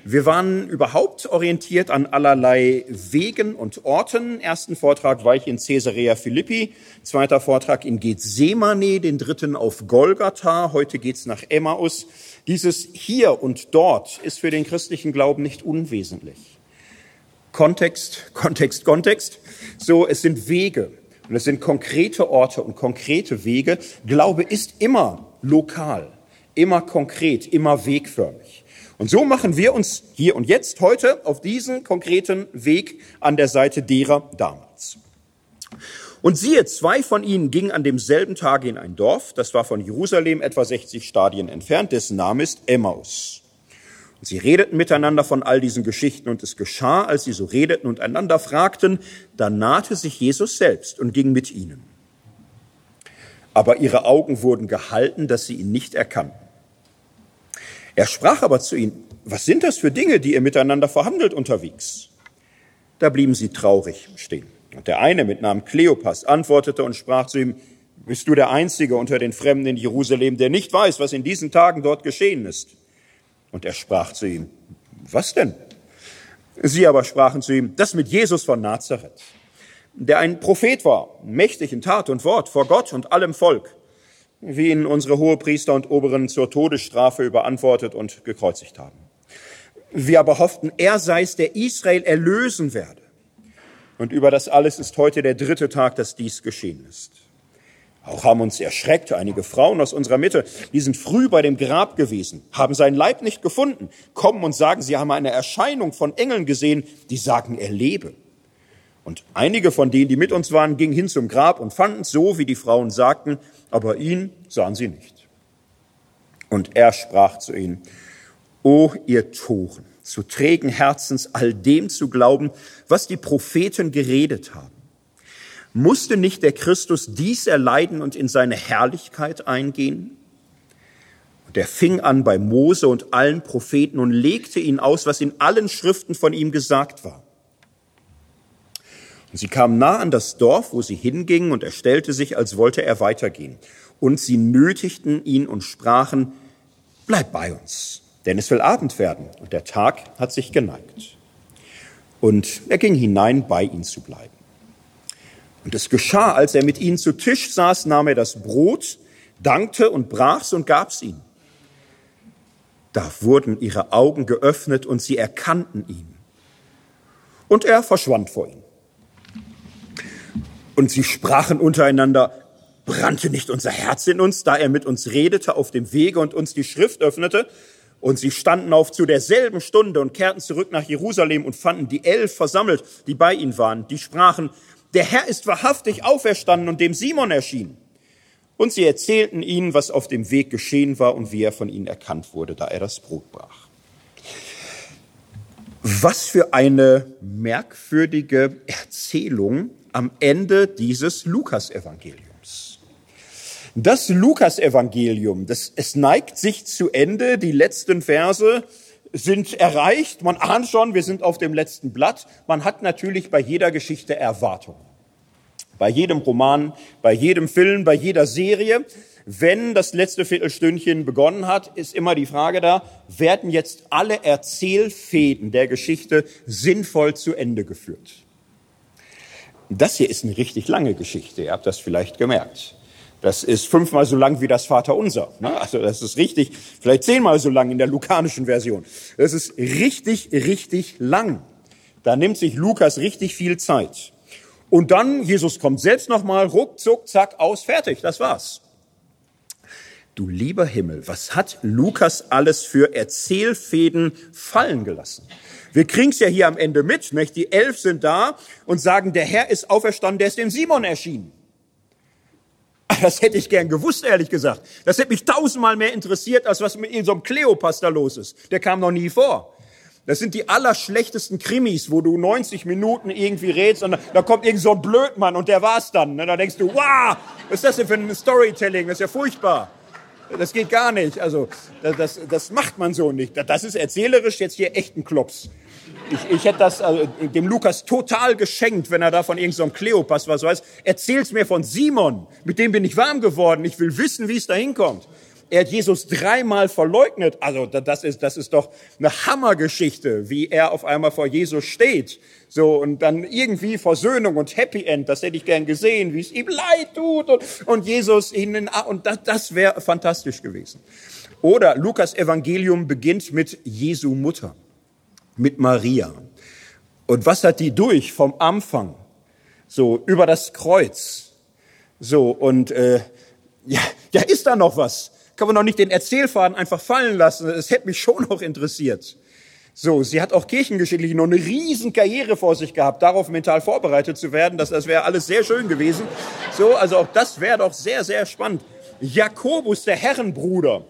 Wir waren überhaupt orientiert an allerlei Wegen und Orten. Ersten Vortrag war ich in Caesarea Philippi, zweiter Vortrag in Gethsemane, den dritten auf Golgatha. Heute geht's nach Emmaus. Dieses hier und dort ist für den christlichen Glauben nicht unwesentlich. Kontext, Kontext, Kontext. So, es sind Wege und es sind konkrete Orte und konkrete Wege. Glaube ist immer lokal immer konkret, immer wegförmig. Und so machen wir uns hier und jetzt heute auf diesen konkreten Weg an der Seite derer damals. Und siehe, zwei von ihnen gingen an demselben Tage in ein Dorf, das war von Jerusalem etwa 60 Stadien entfernt, dessen Name ist Emmaus. Sie redeten miteinander von all diesen Geschichten und es geschah, als sie so redeten und einander fragten, da nahte sich Jesus selbst und ging mit ihnen. Aber ihre Augen wurden gehalten, dass sie ihn nicht erkannten. Er sprach aber zu ihnen, was sind das für Dinge, die ihr miteinander verhandelt unterwegs? Da blieben sie traurig stehen. Und der eine mit Namen Kleopas antwortete und sprach zu ihm, bist du der Einzige unter den Fremden in Jerusalem, der nicht weiß, was in diesen Tagen dort geschehen ist? Und er sprach zu ihm, was denn? Sie aber sprachen zu ihm, das mit Jesus von Nazareth, der ein Prophet war, mächtig in Tat und Wort vor Gott und allem Volk wie ihn unsere Hohepriester und Oberen zur Todesstrafe überantwortet und gekreuzigt haben. Wir aber hofften, er sei es, der Israel erlösen werde. Und über das alles ist heute der dritte Tag, dass dies geschehen ist. Auch haben uns erschreckt einige Frauen aus unserer Mitte, die sind früh bei dem Grab gewesen, haben seinen Leib nicht gefunden, kommen und sagen, sie haben eine Erscheinung von Engeln gesehen, die sagen, er lebe. Und einige von denen, die mit uns waren, gingen hin zum Grab und fanden so, wie die Frauen sagten, aber ihn sahen sie nicht. Und er sprach zu ihnen, O ihr Toren, zu trägen Herzens all dem zu glauben, was die Propheten geredet haben. Musste nicht der Christus dies erleiden und in seine Herrlichkeit eingehen? Und er fing an bei Mose und allen Propheten und legte ihnen aus, was in allen Schriften von ihm gesagt war. Und sie kamen nah an das Dorf, wo sie hingingen, und er stellte sich, als wollte er weitergehen. Und sie nötigten ihn und sprachen, bleib bei uns, denn es will Abend werden, und der Tag hat sich geneigt. Und er ging hinein, bei ihnen zu bleiben. Und es geschah, als er mit ihnen zu Tisch saß, nahm er das Brot, dankte und brach's und gab's ihnen. Da wurden ihre Augen geöffnet und sie erkannten ihn. Und er verschwand vor ihnen. Und sie sprachen untereinander, brannte nicht unser Herz in uns, da er mit uns redete auf dem Wege und uns die Schrift öffnete? Und sie standen auf zu derselben Stunde und kehrten zurück nach Jerusalem und fanden die elf versammelt, die bei ihnen waren. Die sprachen, der Herr ist wahrhaftig auferstanden und dem Simon erschien. Und sie erzählten ihnen, was auf dem Weg geschehen war und wie er von ihnen erkannt wurde, da er das Brot brach. Was für eine merkwürdige Erzählung am Ende dieses Lukas-Evangeliums. Das Lukas-Evangelium, es neigt sich zu Ende, die letzten Verse sind erreicht, man ahnt schon, wir sind auf dem letzten Blatt. Man hat natürlich bei jeder Geschichte Erwartungen. Bei jedem Roman, bei jedem Film, bei jeder Serie wenn das letzte Viertelstündchen begonnen hat, ist immer die Frage da, werden jetzt alle Erzählfäden der Geschichte sinnvoll zu Ende geführt? Das hier ist eine richtig lange Geschichte, ihr habt das vielleicht gemerkt. Das ist fünfmal so lang wie das Vaterunser. Ne? Also das ist richtig, vielleicht zehnmal so lang in der lukanischen Version. Das ist richtig, richtig lang. Da nimmt sich Lukas richtig viel Zeit. Und dann, Jesus kommt selbst nochmal, ruckzuck, zack, aus, fertig, das war's. Du lieber Himmel, was hat Lukas alles für Erzählfäden fallen gelassen? Wir kriegen's ja hier am Ende mit, nicht? Die elf sind da und sagen, der Herr ist auferstanden, der ist dem Simon erschienen. Das hätte ich gern gewusst, ehrlich gesagt. Das hätte mich tausendmal mehr interessiert, als was mit so einem Kleopas da los ist. Der kam noch nie vor. Das sind die allerschlechtesten Krimis, wo du 90 Minuten irgendwie redest und da kommt irgend so ein Blödmann und der war's dann. Da denkst du, wow, was ist das denn für ein Storytelling? Das ist ja furchtbar. Das geht gar nicht. Also das, das macht man so nicht. Das ist erzählerisch jetzt hier echt ein Klops. Ich, ich hätte das also, dem Lukas total geschenkt, wenn er da von irgendeinem so Kleopas was weiß. Erzähl's mir von Simon. Mit dem bin ich warm geworden. Ich will wissen, wie es da hinkommt. Er hat Jesus dreimal verleugnet. Also das ist, das ist doch eine Hammergeschichte, wie er auf einmal vor Jesus steht. So, und dann irgendwie Versöhnung und Happy End, das hätte ich gern gesehen, wie es ihm leid tut und, und Jesus ihnen, und das, das wäre fantastisch gewesen. Oder Lukas Evangelium beginnt mit Jesu Mutter, mit Maria. Und was hat die durch vom Anfang? So, über das Kreuz. So, und äh, ja, ja, ist da noch was? kann man doch nicht den Erzählfaden einfach fallen lassen. Es hätte mich schon noch interessiert. So, sie hat auch kirchengeschichtlich noch eine riesen Karriere vor sich gehabt, darauf mental vorbereitet zu werden. Das, das wäre alles sehr schön gewesen. So, also auch das wäre doch sehr, sehr spannend. Jakobus, der Herrenbruder.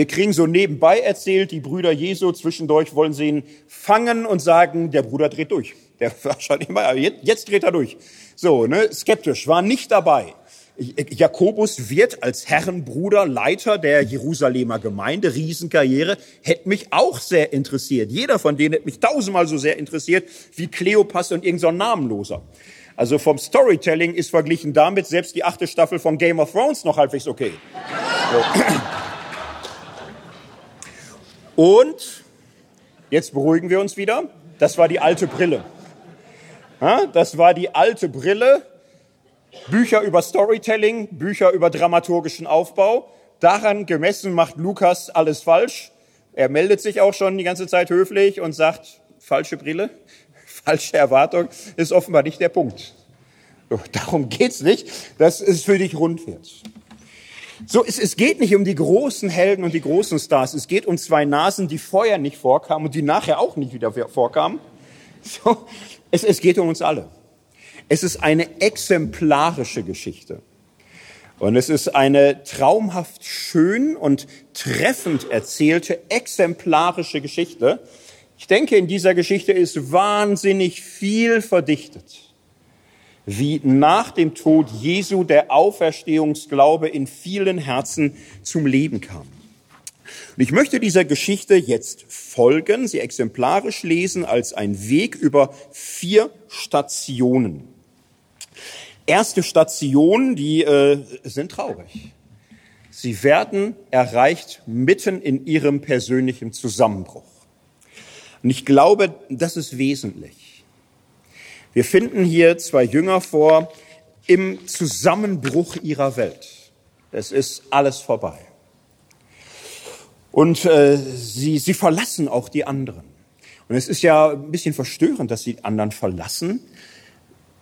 Wir kriegen so nebenbei erzählt, die Brüder Jesu zwischendurch wollen sie ihn fangen und sagen, der Bruder dreht durch. Der war schon immer, jetzt, jetzt dreht er durch. So, ne, skeptisch, war nicht dabei. Jakobus wird als Herrenbruder Leiter der Jerusalemer Gemeinde, Riesenkarriere, hätte mich auch sehr interessiert. Jeder von denen hätte mich tausendmal so sehr interessiert wie Kleopas und irgendein so Namenloser. Also vom Storytelling ist verglichen damit selbst die achte Staffel von Game of Thrones noch halbwegs okay. So. Und jetzt beruhigen wir uns wieder. Das war die alte Brille. Das war die alte Brille Bücher über Storytelling, Bücher über dramaturgischen Aufbau. Daran gemessen macht Lukas alles falsch. Er meldet sich auch schon die ganze Zeit höflich und sagt, falsche Brille, falsche Erwartung, ist offenbar nicht der Punkt. Darum geht's nicht, dass es für dich rund wird. So, es, es geht nicht um die großen Helden und die großen Stars. Es geht um zwei Nasen, die vorher nicht vorkamen und die nachher auch nicht wieder vorkamen. So, es, es geht um uns alle. Es ist eine exemplarische Geschichte. Und es ist eine traumhaft schön und treffend erzählte, exemplarische Geschichte. Ich denke, in dieser Geschichte ist wahnsinnig viel verdichtet, wie nach dem Tod Jesu der Auferstehungsglaube in vielen Herzen zum Leben kam. Und ich möchte dieser Geschichte jetzt folgen, sie exemplarisch lesen als ein Weg über vier Stationen. Erste Stationen, die äh, sind traurig. Sie werden erreicht mitten in ihrem persönlichen Zusammenbruch. Und ich glaube, das ist wesentlich. Wir finden hier zwei Jünger vor im Zusammenbruch ihrer Welt. Es ist alles vorbei. Und äh, sie, sie verlassen auch die anderen. Und es ist ja ein bisschen verstörend, dass sie die anderen verlassen.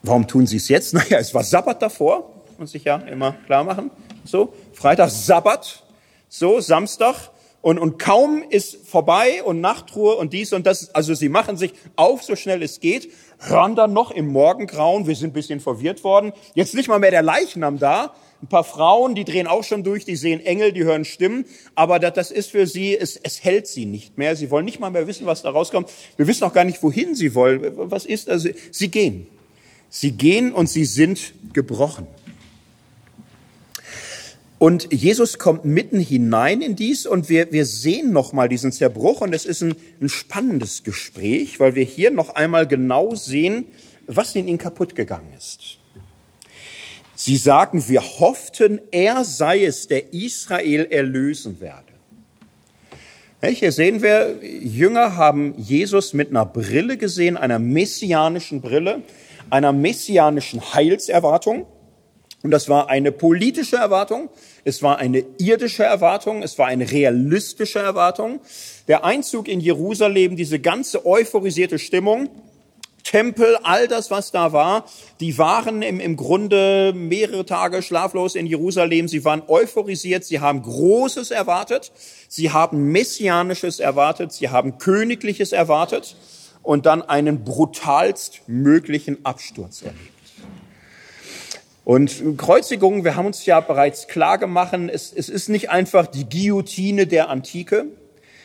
Warum tun sie es jetzt? Naja, es war Sabbat davor, muss ich ja immer klar machen. So, Freitag Sabbat, so, Samstag Und, und kaum ist vorbei und Nachtruhe und dies und das, also sie machen sich auf, so schnell es geht, hören dann noch im Morgengrauen, wir sind ein bisschen verwirrt worden, jetzt nicht mal mehr der Leichnam da, ein paar Frauen, die drehen auch schon durch, die sehen Engel, die hören Stimmen, aber das, das ist für sie, es, es hält sie nicht mehr. Sie wollen nicht mal mehr wissen, was da rauskommt. Wir wissen auch gar nicht, wohin sie wollen. Was ist, also sie gehen. Sie gehen und sie sind gebrochen. Und Jesus kommt mitten hinein in dies und wir, wir sehen nochmal diesen Zerbruch und es ist ein, ein spannendes Gespräch, weil wir hier noch einmal genau sehen, was in ihnen kaputt gegangen ist. Sie sagen, wir hofften, er sei es, der Israel erlösen werde. Hier sehen wir, Jünger haben Jesus mit einer Brille gesehen, einer messianischen Brille, einer messianischen Heilserwartung. Und das war eine politische Erwartung, es war eine irdische Erwartung, es war eine realistische Erwartung. Der Einzug in Jerusalem, diese ganze euphorisierte Stimmung, Tempel, all das, was da war, die waren im, im Grunde mehrere Tage schlaflos in Jerusalem. Sie waren euphorisiert, sie haben Großes erwartet, sie haben Messianisches erwartet, sie haben Königliches erwartet und dann einen brutalst möglichen Absturz erlebt. Und Kreuzigung, wir haben uns ja bereits klar gemacht, es, es ist nicht einfach die Guillotine der Antike.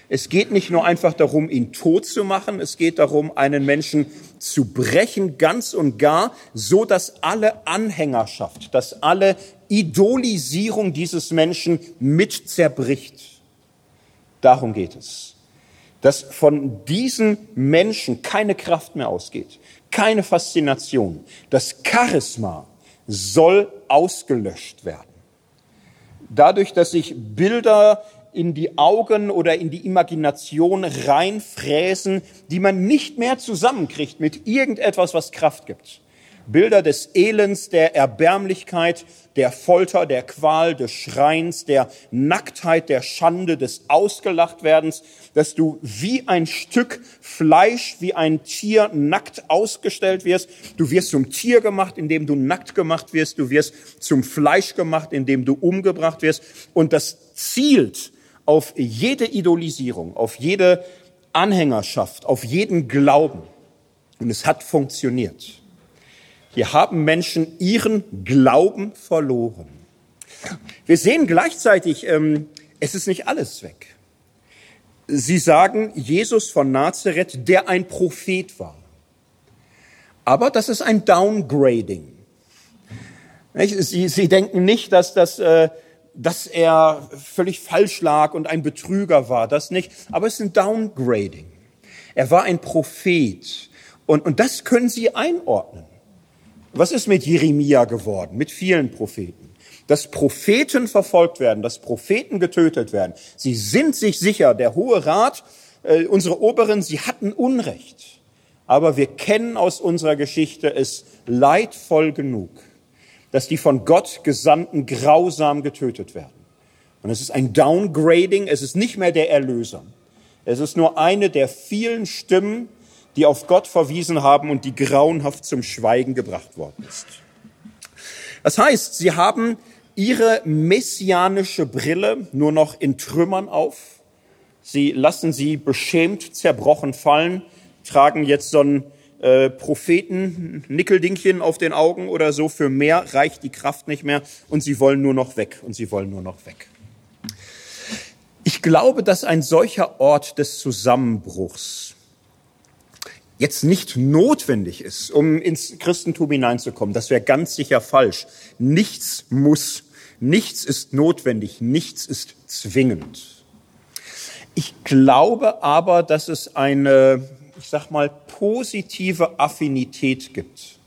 Es geht nicht nur einfach darum, ihn tot zu machen, es geht darum, einen Menschen zu brechen, ganz und gar, so dass alle Anhängerschaft, dass alle Idolisierung dieses Menschen mit zerbricht. Darum geht es. Dass von diesen Menschen keine Kraft mehr ausgeht, keine Faszination, das Charisma, soll ausgelöscht werden. Dadurch, dass sich Bilder in die Augen oder in die Imagination reinfräsen, die man nicht mehr zusammenkriegt mit irgendetwas, was Kraft gibt. Bilder des Elends, der Erbärmlichkeit, der Folter, der Qual, des Schreins, der Nacktheit, der Schande, des Ausgelachtwerdens, dass du wie ein Stück Fleisch, wie ein Tier nackt ausgestellt wirst. Du wirst zum Tier gemacht, indem du nackt gemacht wirst. Du wirst zum Fleisch gemacht, indem du umgebracht wirst. Und das zielt auf jede Idolisierung, auf jede Anhängerschaft, auf jeden Glauben. Und es hat funktioniert. Hier haben Menschen ihren Glauben verloren. Wir sehen gleichzeitig, ähm, es ist nicht alles weg. Sie sagen Jesus von Nazareth, der ein Prophet war. Aber das ist ein Downgrading. Sie, Sie denken nicht, dass, das, äh, dass er völlig falsch lag und ein Betrüger war. Das nicht. Aber es ist ein Downgrading. Er war ein Prophet. Und, und das können Sie einordnen. Was ist mit Jeremia geworden, mit vielen Propheten? Dass Propheten verfolgt werden, dass Propheten getötet werden. Sie sind sich sicher, der Hohe Rat, äh, unsere Oberen, sie hatten Unrecht. Aber wir kennen aus unserer Geschichte es leidvoll genug, dass die von Gott Gesandten grausam getötet werden. Und es ist ein Downgrading, es ist nicht mehr der Erlöser. Es ist nur eine der vielen Stimmen, die auf Gott verwiesen haben und die grauenhaft zum Schweigen gebracht worden ist. Das heißt, sie haben ihre messianische Brille nur noch in Trümmern auf. Sie lassen sie beschämt zerbrochen fallen, tragen jetzt so ein äh, Propheten Nickeldingchen auf den Augen oder so. Für mehr reicht die Kraft nicht mehr und sie wollen nur noch weg und sie wollen nur noch weg. Ich glaube, dass ein solcher Ort des Zusammenbruchs jetzt nicht notwendig ist, um ins Christentum hineinzukommen. Das wäre ganz sicher falsch. Nichts muss, nichts ist notwendig, nichts ist zwingend. Ich glaube aber, dass es eine, ich sag mal, positive Affinität gibt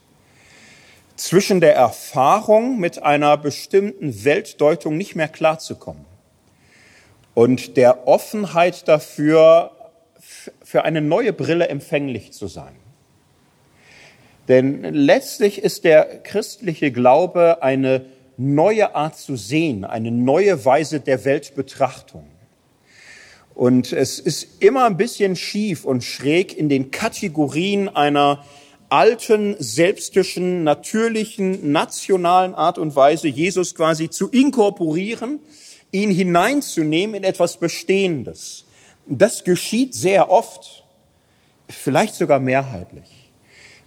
zwischen der Erfahrung, mit einer bestimmten Weltdeutung nicht mehr klarzukommen und der Offenheit dafür, für eine neue Brille empfänglich zu sein. Denn letztlich ist der christliche Glaube eine neue Art zu sehen, eine neue Weise der Weltbetrachtung. Und es ist immer ein bisschen schief und schräg in den Kategorien einer alten, selbstischen, natürlichen, nationalen Art und Weise, Jesus quasi zu inkorporieren ihn hineinzunehmen in etwas Bestehendes. Das geschieht sehr oft, vielleicht sogar mehrheitlich.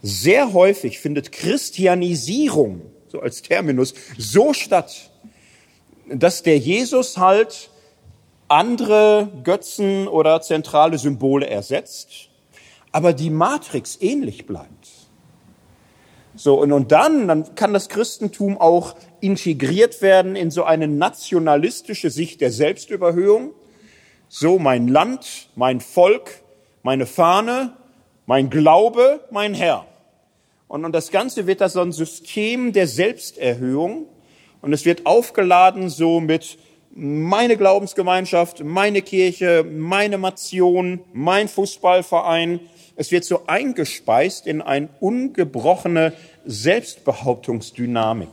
Sehr häufig findet Christianisierung, so als Terminus, so statt, dass der Jesus halt andere Götzen oder zentrale Symbole ersetzt, aber die Matrix ähnlich bleibt. So, und, und dann, dann kann das Christentum auch integriert werden in so eine nationalistische Sicht der Selbstüberhöhung. So, mein Land, mein Volk, meine Fahne, mein Glaube, mein Herr. Und, und das Ganze wird da so ein System der Selbsterhöhung. Und es wird aufgeladen so mit meine Glaubensgemeinschaft, meine Kirche, meine Mation, mein Fußballverein. Es wird so eingespeist in eine ungebrochene Selbstbehauptungsdynamik.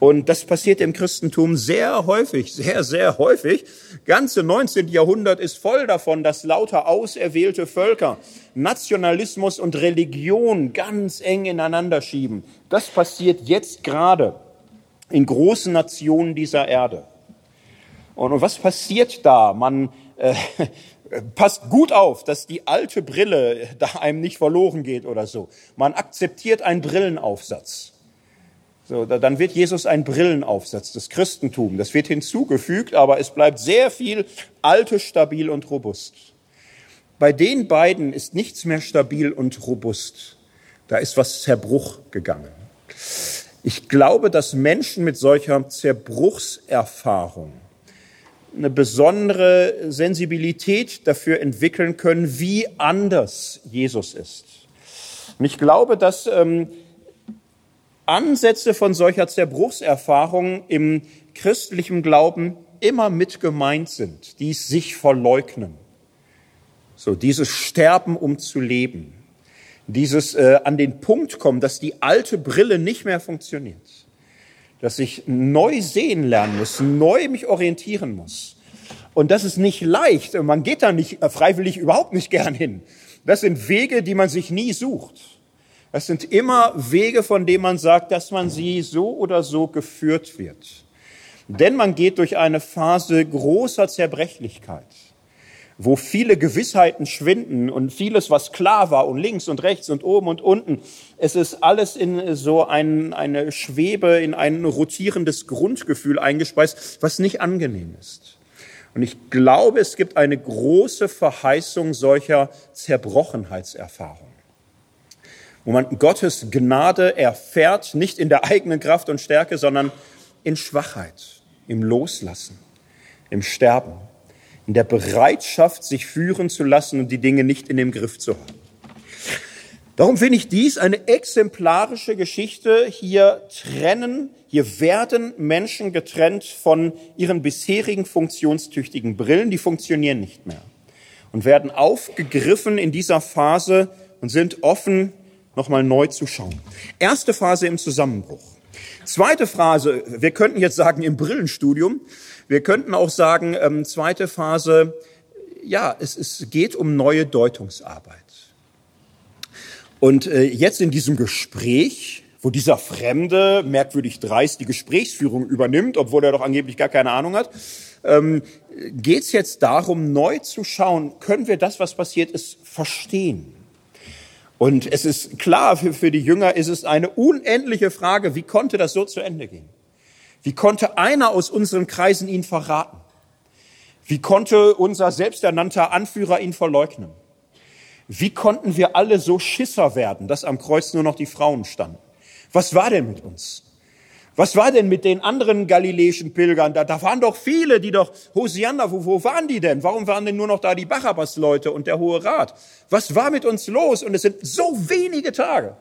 Und das passiert im Christentum sehr häufig, sehr, sehr häufig. Ganze 19. Jahrhundert ist voll davon, dass lauter auserwählte Völker Nationalismus und Religion ganz eng ineinander schieben. Das passiert jetzt gerade in großen Nationen dieser Erde. Und was passiert da? Man äh, passt gut auf, dass die alte Brille da einem nicht verloren geht oder so. Man akzeptiert einen Brillenaufsatz. So, dann wird Jesus ein Brillenaufsatz, das Christentum. Das wird hinzugefügt, aber es bleibt sehr viel Altes stabil und robust. Bei den beiden ist nichts mehr stabil und robust. Da ist was Zerbruch gegangen. Ich glaube, dass Menschen mit solcher Zerbruchserfahrung eine besondere Sensibilität dafür entwickeln können, wie anders Jesus ist. Und ich glaube, dass ähm, Ansätze von solcher Zerbruchserfahrung im christlichen Glauben immer mit gemeint sind, die sich verleugnen. So dieses Sterben, um zu leben. Dieses äh, an den Punkt kommen, dass die alte Brille nicht mehr funktioniert dass ich neu sehen lernen muss, neu mich orientieren muss. Und das ist nicht leicht. Man geht da nicht äh, freiwillig überhaupt nicht gern hin. Das sind Wege, die man sich nie sucht. Das sind immer Wege, von denen man sagt, dass man sie so oder so geführt wird. Denn man geht durch eine Phase großer Zerbrechlichkeit wo viele Gewissheiten schwinden und vieles, was klar war und links und rechts und oben und unten, es ist alles in so ein, eine Schwebe, in ein rotierendes Grundgefühl eingespeist, was nicht angenehm ist. Und ich glaube, es gibt eine große Verheißung solcher Zerbrochenheitserfahrungen, wo man Gottes Gnade erfährt, nicht in der eigenen Kraft und Stärke, sondern in Schwachheit, im Loslassen, im Sterben in der Bereitschaft, sich führen zu lassen und die Dinge nicht in dem Griff zu haben. Darum finde ich dies eine exemplarische Geschichte. Hier trennen, hier werden Menschen getrennt von ihren bisherigen funktionstüchtigen Brillen, die funktionieren nicht mehr und werden aufgegriffen in dieser Phase und sind offen, nochmal neu zu schauen. Erste Phase im Zusammenbruch. Zweite Phase, wir könnten jetzt sagen im Brillenstudium, wir könnten auch sagen, ähm, zweite Phase, ja, es, es geht um neue Deutungsarbeit. Und äh, jetzt in diesem Gespräch, wo dieser Fremde merkwürdig dreist die Gesprächsführung übernimmt, obwohl er doch angeblich gar keine Ahnung hat, ähm, geht es jetzt darum, neu zu schauen, können wir das, was passiert ist, verstehen? Und es ist klar, für, für die Jünger ist es eine unendliche Frage, wie konnte das so zu Ende gehen? Wie konnte einer aus unseren Kreisen ihn verraten? Wie konnte unser selbsternannter Anführer ihn verleugnen? Wie konnten wir alle so Schisser werden, dass am Kreuz nur noch die Frauen standen? Was war denn mit uns? Was war denn mit den anderen galiläischen Pilgern? Da, da waren doch viele, die doch, Hosianna, wo, wo waren die denn? Warum waren denn nur noch da die Barabbas-Leute und der Hohe Rat? Was war mit uns los? Und es sind so wenige Tage.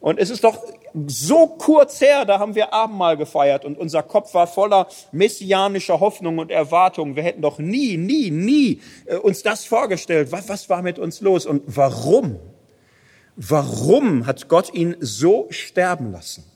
Und es ist doch so kurz her, da haben wir Abendmahl gefeiert und unser Kopf war voller messianischer Hoffnung und Erwartung. Wir hätten doch nie, nie, nie äh, uns das vorgestellt. Was, was war mit uns los und warum? Warum hat Gott ihn so sterben lassen?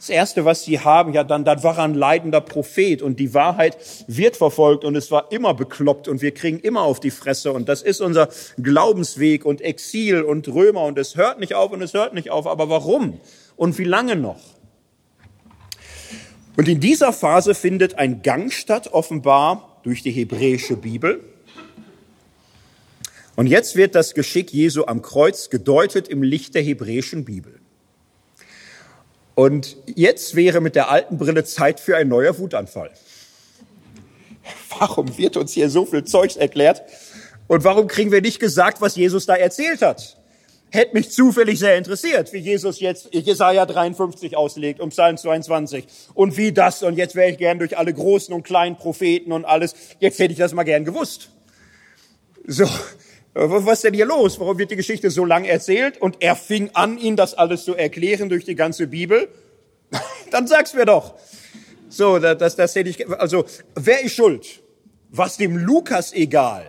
Das Erste, was sie haben, ja, dann, dann war ein leidender Prophet und die Wahrheit wird verfolgt und es war immer bekloppt und wir kriegen immer auf die Fresse und das ist unser Glaubensweg und Exil und Römer und es hört nicht auf und es hört nicht auf. Aber warum? Und wie lange noch? Und in dieser Phase findet ein Gang statt, offenbar durch die hebräische Bibel. Und jetzt wird das Geschick Jesu am Kreuz gedeutet im Licht der hebräischen Bibel. Und jetzt wäre mit der alten Brille Zeit für ein neuer Wutanfall. Warum wird uns hier so viel Zeugs erklärt? Und warum kriegen wir nicht gesagt, was Jesus da erzählt hat? Hätte mich zufällig sehr interessiert, wie Jesus jetzt Jesaja 53 auslegt und Psalm 22 und wie das und jetzt wäre ich gern durch alle großen und kleinen Propheten und alles. Jetzt hätte ich das mal gern gewusst. So, was ist denn hier los? Warum wird die Geschichte so lang erzählt? Und er fing an, ihn das alles zu erklären durch die ganze Bibel. Dann sag's mir doch. So, das, das hätte ich, also, wer ist schuld? Was dem Lukas egal?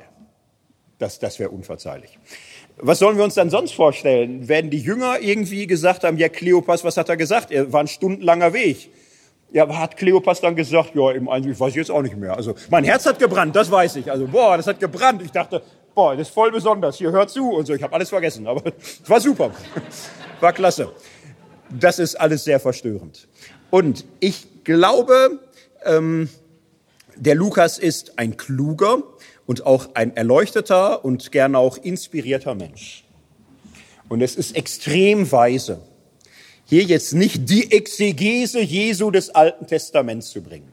Das, das wäre unverzeihlich. Was sollen wir uns dann sonst vorstellen? Werden die Jünger irgendwie gesagt haben, ja, Kleopas, was hat er gesagt? Er war ein stundenlanger Weg. Ja, hat Kleopas dann gesagt, ja, im Einzelnen, ich weiß jetzt auch nicht mehr. Also, mein Herz hat gebrannt, das weiß ich. Also, boah, das hat gebrannt. Ich dachte, boah, das ist voll besonders. Hier, hört zu und so. Ich habe alles vergessen, aber es war super. War klasse. Das ist alles sehr verstörend. Und ich glaube, ähm, der Lukas ist ein kluger und auch ein erleuchteter und gerne auch inspirierter Mensch. Und es ist extrem weise, hier jetzt nicht die Exegese Jesu des Alten Testaments zu bringen.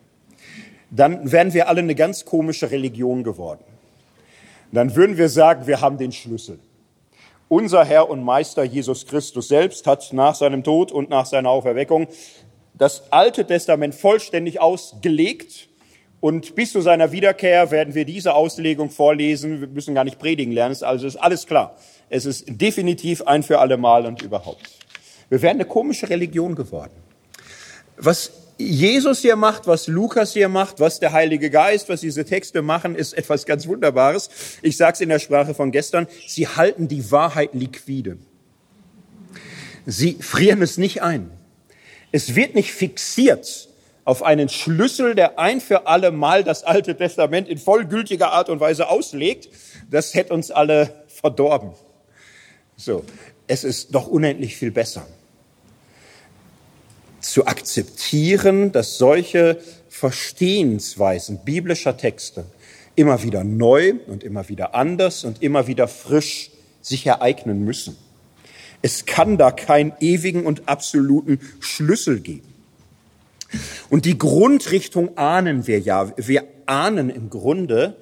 Dann wären wir alle eine ganz komische Religion geworden. Dann würden wir sagen, wir haben den Schlüssel. Unser Herr und Meister Jesus Christus selbst hat nach seinem Tod und nach seiner Auferweckung das Alte Testament vollständig ausgelegt und bis zu seiner Wiederkehr werden wir diese Auslegung vorlesen. Wir müssen gar nicht predigen lernen. Also ist alles klar. Es ist definitiv ein für alle Mal und überhaupt. Wir werden eine komische Religion geworden. Was Jesus hier macht, was Lukas hier macht, was der Heilige Geist, was diese Texte machen, ist etwas ganz Wunderbares. Ich sage es in der Sprache von gestern. Sie halten die Wahrheit liquide. Sie frieren es nicht ein. Es wird nicht fixiert auf einen Schlüssel, der ein für alle Mal das Alte Testament in vollgültiger Art und Weise auslegt. Das hätte uns alle verdorben. So. Es ist doch unendlich viel besser zu akzeptieren, dass solche Verstehensweisen biblischer Texte immer wieder neu und immer wieder anders und immer wieder frisch sich ereignen müssen. Es kann da keinen ewigen und absoluten Schlüssel geben. Und die Grundrichtung ahnen wir ja. Wir ahnen im Grunde,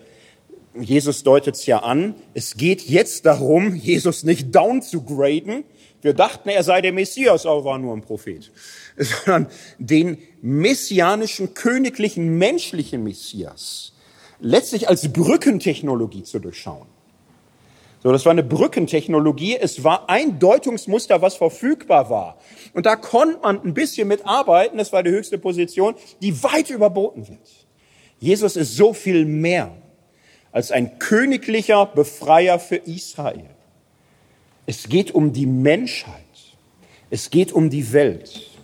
Jesus deutet es ja an, es geht jetzt darum, Jesus nicht down zu graden. Wir dachten, er sei der Messias, aber war nur ein Prophet. Sondern den messianischen, königlichen, menschlichen Messias letztlich als Brückentechnologie zu durchschauen. So, das war eine Brückentechnologie. Es war ein Deutungsmuster, was verfügbar war. Und da konnte man ein bisschen mitarbeiten. Das war die höchste Position, die weit überboten wird. Jesus ist so viel mehr als ein königlicher Befreier für Israel. Es geht um die Menschheit. Es geht um die Welt.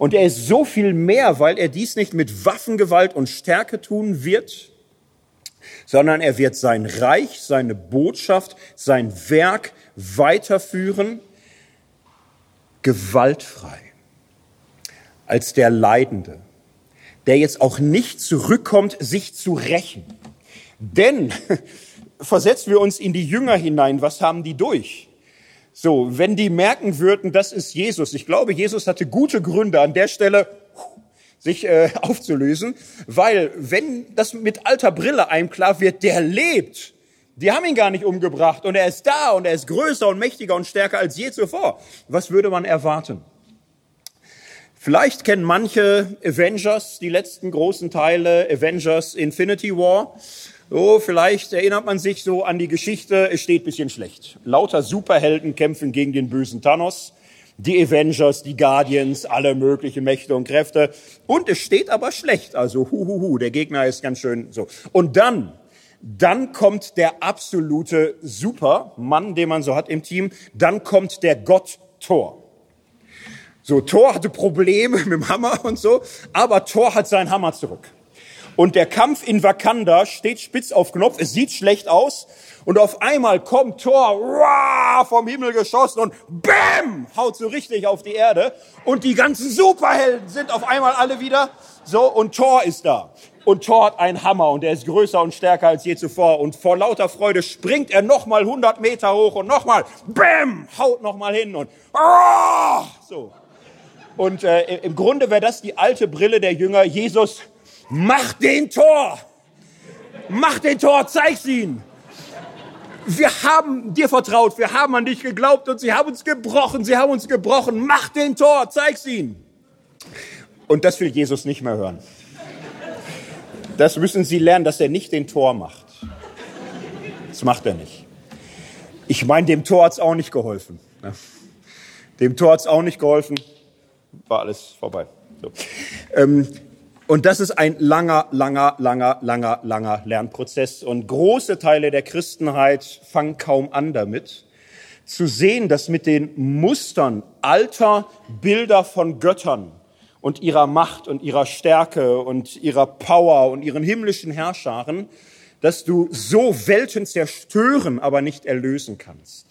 Und er ist so viel mehr, weil er dies nicht mit Waffengewalt und Stärke tun wird, sondern er wird sein Reich, seine Botschaft, sein Werk weiterführen, gewaltfrei, als der Leidende, der jetzt auch nicht zurückkommt, sich zu rächen. Denn versetzen wir uns in die Jünger hinein, was haben die durch? So, wenn die merken würden, das ist Jesus. Ich glaube, Jesus hatte gute Gründe an der Stelle sich äh, aufzulösen, weil wenn das mit alter Brille einem klar wird, der lebt, die haben ihn gar nicht umgebracht und er ist da und er ist größer und mächtiger und stärker als je zuvor. Was würde man erwarten? Vielleicht kennen manche Avengers, die letzten großen Teile, Avengers Infinity War. So, vielleicht erinnert man sich so an die Geschichte, es steht bisschen schlecht. Lauter Superhelden kämpfen gegen den bösen Thanos die Avengers, die Guardians, alle möglichen Mächte und Kräfte. Und es steht aber schlecht, also hu, hu, hu, der Gegner ist ganz schön so. Und dann, dann kommt der absolute Supermann, den man so hat im Team, dann kommt der Gott Thor. So, Thor hatte Probleme mit dem Hammer und so, aber Thor hat seinen Hammer zurück. Und der Kampf in Wakanda steht spitz auf Knopf. Es sieht schlecht aus. Und auf einmal kommt Thor rah, vom Himmel geschossen und bam, haut so richtig auf die Erde. Und die ganzen Superhelden sind auf einmal alle wieder so und Thor ist da. Und Thor hat einen Hammer und der ist größer und stärker als je zuvor. Und vor lauter Freude springt er nochmal 100 Meter hoch und nochmal, bam, haut nochmal hin und ah, so. Und äh, im Grunde wäre das die alte Brille der Jünger. Jesus, mach den Tor! Mach den Tor, zeig's ihnen! Wir haben dir vertraut, wir haben an dich geglaubt und sie haben uns gebrochen, sie haben uns gebrochen. Mach den Tor, zeig's ihnen! Und das will Jesus nicht mehr hören. Das müssen Sie lernen, dass er nicht den Tor macht. Das macht er nicht. Ich meine, dem Tor hat's auch nicht geholfen. Ne? Dem Tor hat's auch nicht geholfen. War alles vorbei. So. Ähm, und das ist ein langer, langer, langer, langer, langer Lernprozess. Und große Teile der Christenheit fangen kaum an damit, zu sehen, dass mit den Mustern alter Bilder von Göttern und ihrer Macht und ihrer Stärke und ihrer Power und ihren himmlischen Herrscharen, dass du so Welten zerstören, aber nicht erlösen kannst.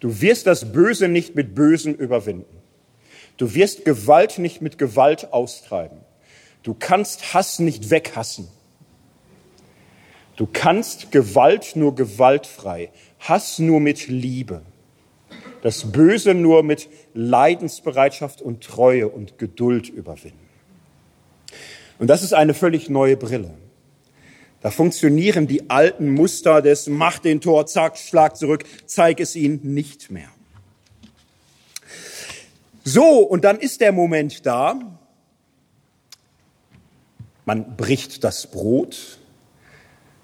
Du wirst das Böse nicht mit Bösen überwinden. Du wirst Gewalt nicht mit Gewalt austreiben. Du kannst Hass nicht weghassen. Du kannst Gewalt nur gewaltfrei, Hass nur mit Liebe das Böse nur mit Leidensbereitschaft und Treue und Geduld überwinden. Und das ist eine völlig neue Brille. Da funktionieren die alten Muster des Mach den Tor, zack, schlag zurück, zeig es ihnen nicht mehr. So, und dann ist der Moment da. Man bricht das Brot.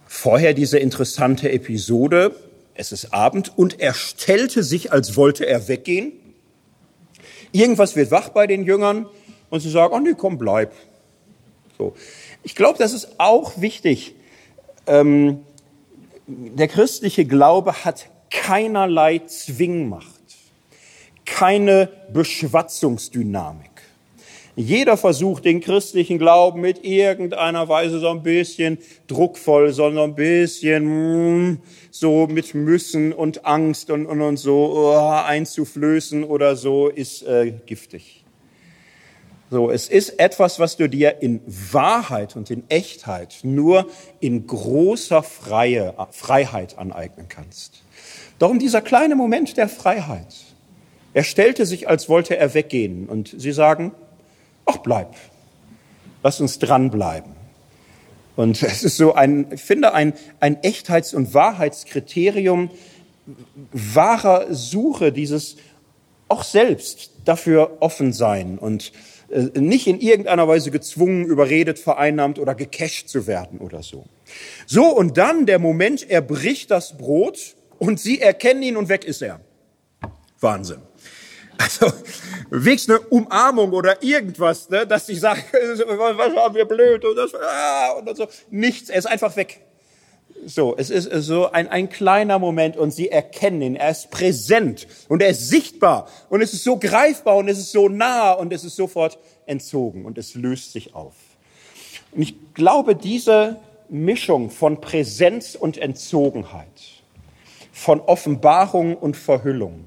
Vorher diese interessante Episode, es ist Abend und er stellte sich, als wollte er weggehen. Irgendwas wird wach bei den Jüngern und sie sagen, oh nee, komm, bleib. So. Ich glaube, das ist auch wichtig. Ähm, der christliche Glaube hat keinerlei Zwingmacht, keine Beschwatzungsdynamik. Jeder versucht, den christlichen Glauben mit irgendeiner Weise so ein bisschen druckvoll, so ein bisschen mm, so mit Müssen und Angst und, und, und so oh, einzuflößen oder so, ist äh, giftig. So, es ist etwas, was du dir in Wahrheit und in Echtheit nur in großer Freie, Freiheit aneignen kannst. Darum dieser kleine Moment der Freiheit. Er stellte sich, als wollte er weggehen. Und sie sagen, ach bleib, lass uns dranbleiben. Und es ist so ein, ich finde, ein, ein Echtheits- und Wahrheitskriterium wahrer Suche, dieses auch selbst dafür offen sein und äh, nicht in irgendeiner Weise gezwungen, überredet, vereinnahmt oder gecasht zu werden oder so. So, und dann der Moment, er bricht das Brot und sie erkennen ihn und weg ist er. Wahnsinn. Also wenigstens eine Umarmung oder irgendwas, ne, dass ich sage, was haben wir blöd und das, ah, und so. Nichts, er ist einfach weg. So, es ist so ein, ein kleiner Moment und sie erkennen ihn, er ist präsent und er ist sichtbar und es ist so greifbar und es ist so nah und es ist sofort entzogen und es löst sich auf. Und ich glaube, diese Mischung von Präsenz und Entzogenheit, von Offenbarung und Verhüllung,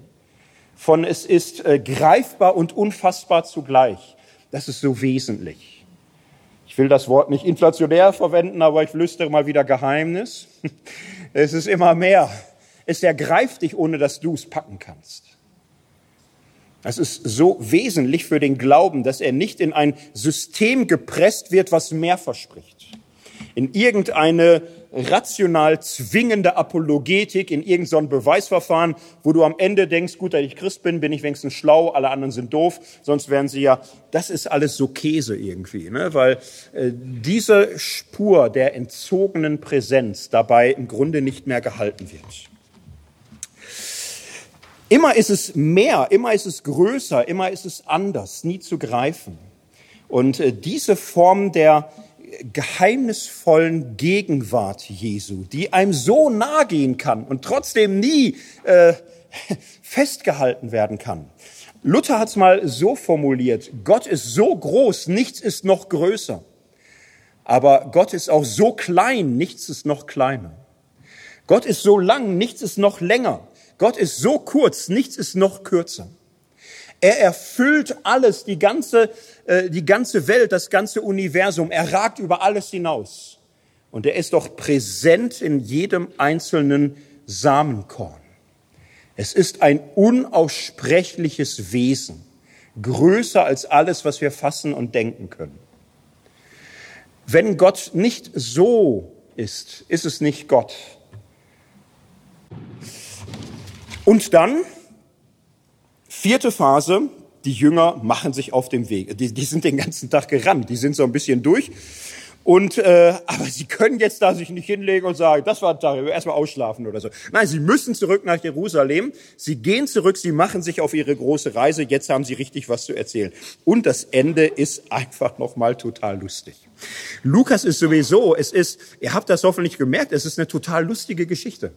von es ist äh, greifbar und unfassbar zugleich. Das ist so wesentlich. Ich will das Wort nicht inflationär verwenden, aber ich flüstere mal wieder Geheimnis. Es ist immer mehr. Es ergreift dich, ohne dass du es packen kannst. Es ist so wesentlich für den Glauben, dass er nicht in ein System gepresst wird, was mehr verspricht. In irgendeine rational zwingende Apologetik in irgendein Beweisverfahren, wo du am Ende denkst, gut, dass ich Christ bin, bin ich wenigstens schlau, alle anderen sind doof, sonst wären sie ja, das ist alles so Käse irgendwie, ne? weil äh, diese Spur der entzogenen Präsenz dabei im Grunde nicht mehr gehalten wird. Immer ist es mehr, immer ist es größer, immer ist es anders, nie zu greifen. Und äh, diese Form der geheimnisvollen Gegenwart Jesu, die einem so nahe gehen kann und trotzdem nie äh, festgehalten werden kann. Luther hat es mal so formuliert, Gott ist so groß, nichts ist noch größer. Aber Gott ist auch so klein, nichts ist noch kleiner. Gott ist so lang, nichts ist noch länger. Gott ist so kurz, nichts ist noch kürzer. Er erfüllt alles, die ganze, äh, die ganze Welt, das ganze Universum. Er ragt über alles hinaus. Und er ist doch präsent in jedem einzelnen Samenkorn. Es ist ein unaussprechliches Wesen, größer als alles, was wir fassen und denken können. Wenn Gott nicht so ist, ist es nicht Gott. Und dann, vierte Phase, die Jünger machen sich auf den Weg. Die, die sind den ganzen Tag gerannt, die sind so ein bisschen durch und äh, aber sie können jetzt da sich nicht hinlegen und sagen, das war ein Tag, erstmal ausschlafen oder so. Nein, sie müssen zurück nach Jerusalem. Sie gehen zurück, sie machen sich auf ihre große Reise. Jetzt haben sie richtig was zu erzählen. Und das Ende ist einfach nochmal total lustig. Lukas ist sowieso, es ist, ihr habt das hoffentlich gemerkt, es ist eine total lustige Geschichte.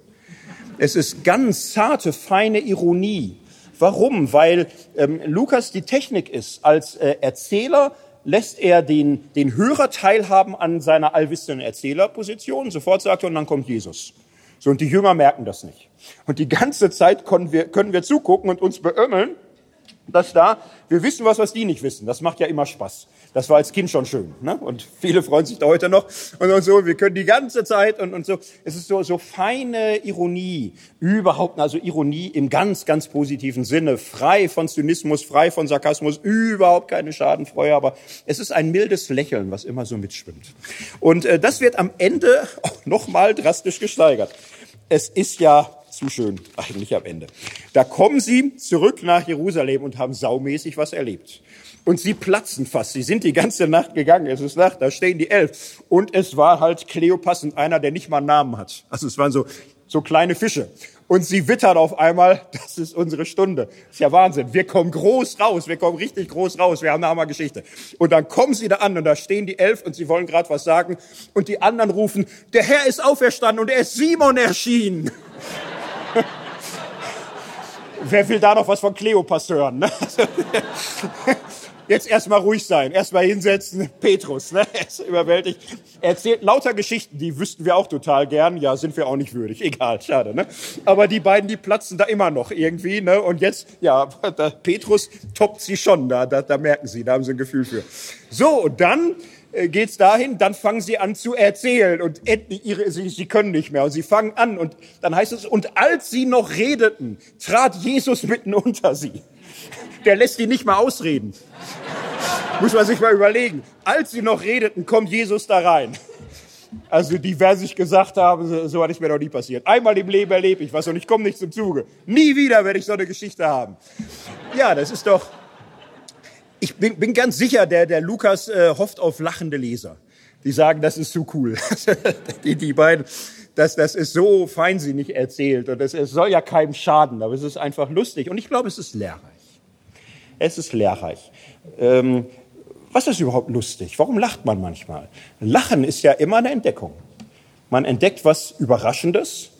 Es ist ganz zarte, feine Ironie. Warum? Weil ähm, Lukas die Technik ist als äh, Erzähler lässt er den, den Hörer teilhaben an seiner allwissenden Erzählerposition. Sofort sagt er, und dann kommt Jesus. So, und die Jünger merken das nicht. Und die ganze Zeit können wir, können wir zugucken und uns beömmeln, dass da, wir wissen was, was die nicht wissen. Das macht ja immer Spaß. Das war als Kind schon schön. Ne? Und viele freuen sich da heute noch. Und so, wir können die ganze Zeit und, und so. Es ist so, so feine Ironie. Überhaupt, also Ironie im ganz, ganz positiven Sinne. Frei von Zynismus, frei von Sarkasmus. Überhaupt keine Schadenfreude. Aber es ist ein mildes Lächeln, was immer so mitschwimmt. Und äh, das wird am Ende auch nochmal drastisch gesteigert. Es ist ja zu schön eigentlich am Ende. Da kommen sie zurück nach Jerusalem und haben saumäßig was erlebt. Und sie platzen fast. Sie sind die ganze Nacht gegangen. Es ist Nacht, da stehen die elf. Und es war halt Kleopas und einer, der nicht mal einen Namen hat. Also es waren so, so kleine Fische. Und sie wittern auf einmal, das ist unsere Stunde. Ist ja Wahnsinn. Wir kommen groß raus. Wir kommen richtig groß raus. Wir haben eine Hammergeschichte. Und dann kommen sie da an und da stehen die elf und sie wollen gerade was sagen. Und die anderen rufen, der Herr ist auferstanden und er ist Simon erschienen. Wer will da noch was von Kleopas hören? Ne? jetzt erstmal ruhig sein, erstmal hinsetzen. Petrus, ne? er ist überwältigt. Er erzählt lauter Geschichten, die wüssten wir auch total gern. Ja, sind wir auch nicht würdig. Egal, schade, ne? Aber die beiden, die platzen da immer noch irgendwie, ne? Und jetzt, ja, Petrus toppt sie schon, da, da, da merken sie, da haben sie ein Gefühl für. So, und dann geht's dahin, dann fangen sie an zu erzählen und ihre, sie, sie können nicht mehr und sie fangen an und dann heißt es, und als sie noch redeten, trat Jesus mitten unter sie der lässt die nicht mal ausreden. Muss man sich mal überlegen. Als sie noch redeten, kommt Jesus da rein. Also die werden sich gesagt haben, so, so hat mir noch nie passiert. Einmal im Leben erlebe ich was und ich komme nicht zum Zuge. Nie wieder werde ich so eine Geschichte haben. Ja, das ist doch... Ich bin, bin ganz sicher, der, der Lukas äh, hofft auf lachende Leser. Die sagen, das ist zu cool. die, die beiden, das, das ist so feinsinnig erzählt und es, es soll ja keinem schaden, aber es ist einfach lustig und ich glaube, es ist lehrreich. Es ist lehrreich. Ähm, was ist überhaupt lustig? Warum lacht man manchmal? Lachen ist ja immer eine Entdeckung. Man entdeckt was Überraschendes.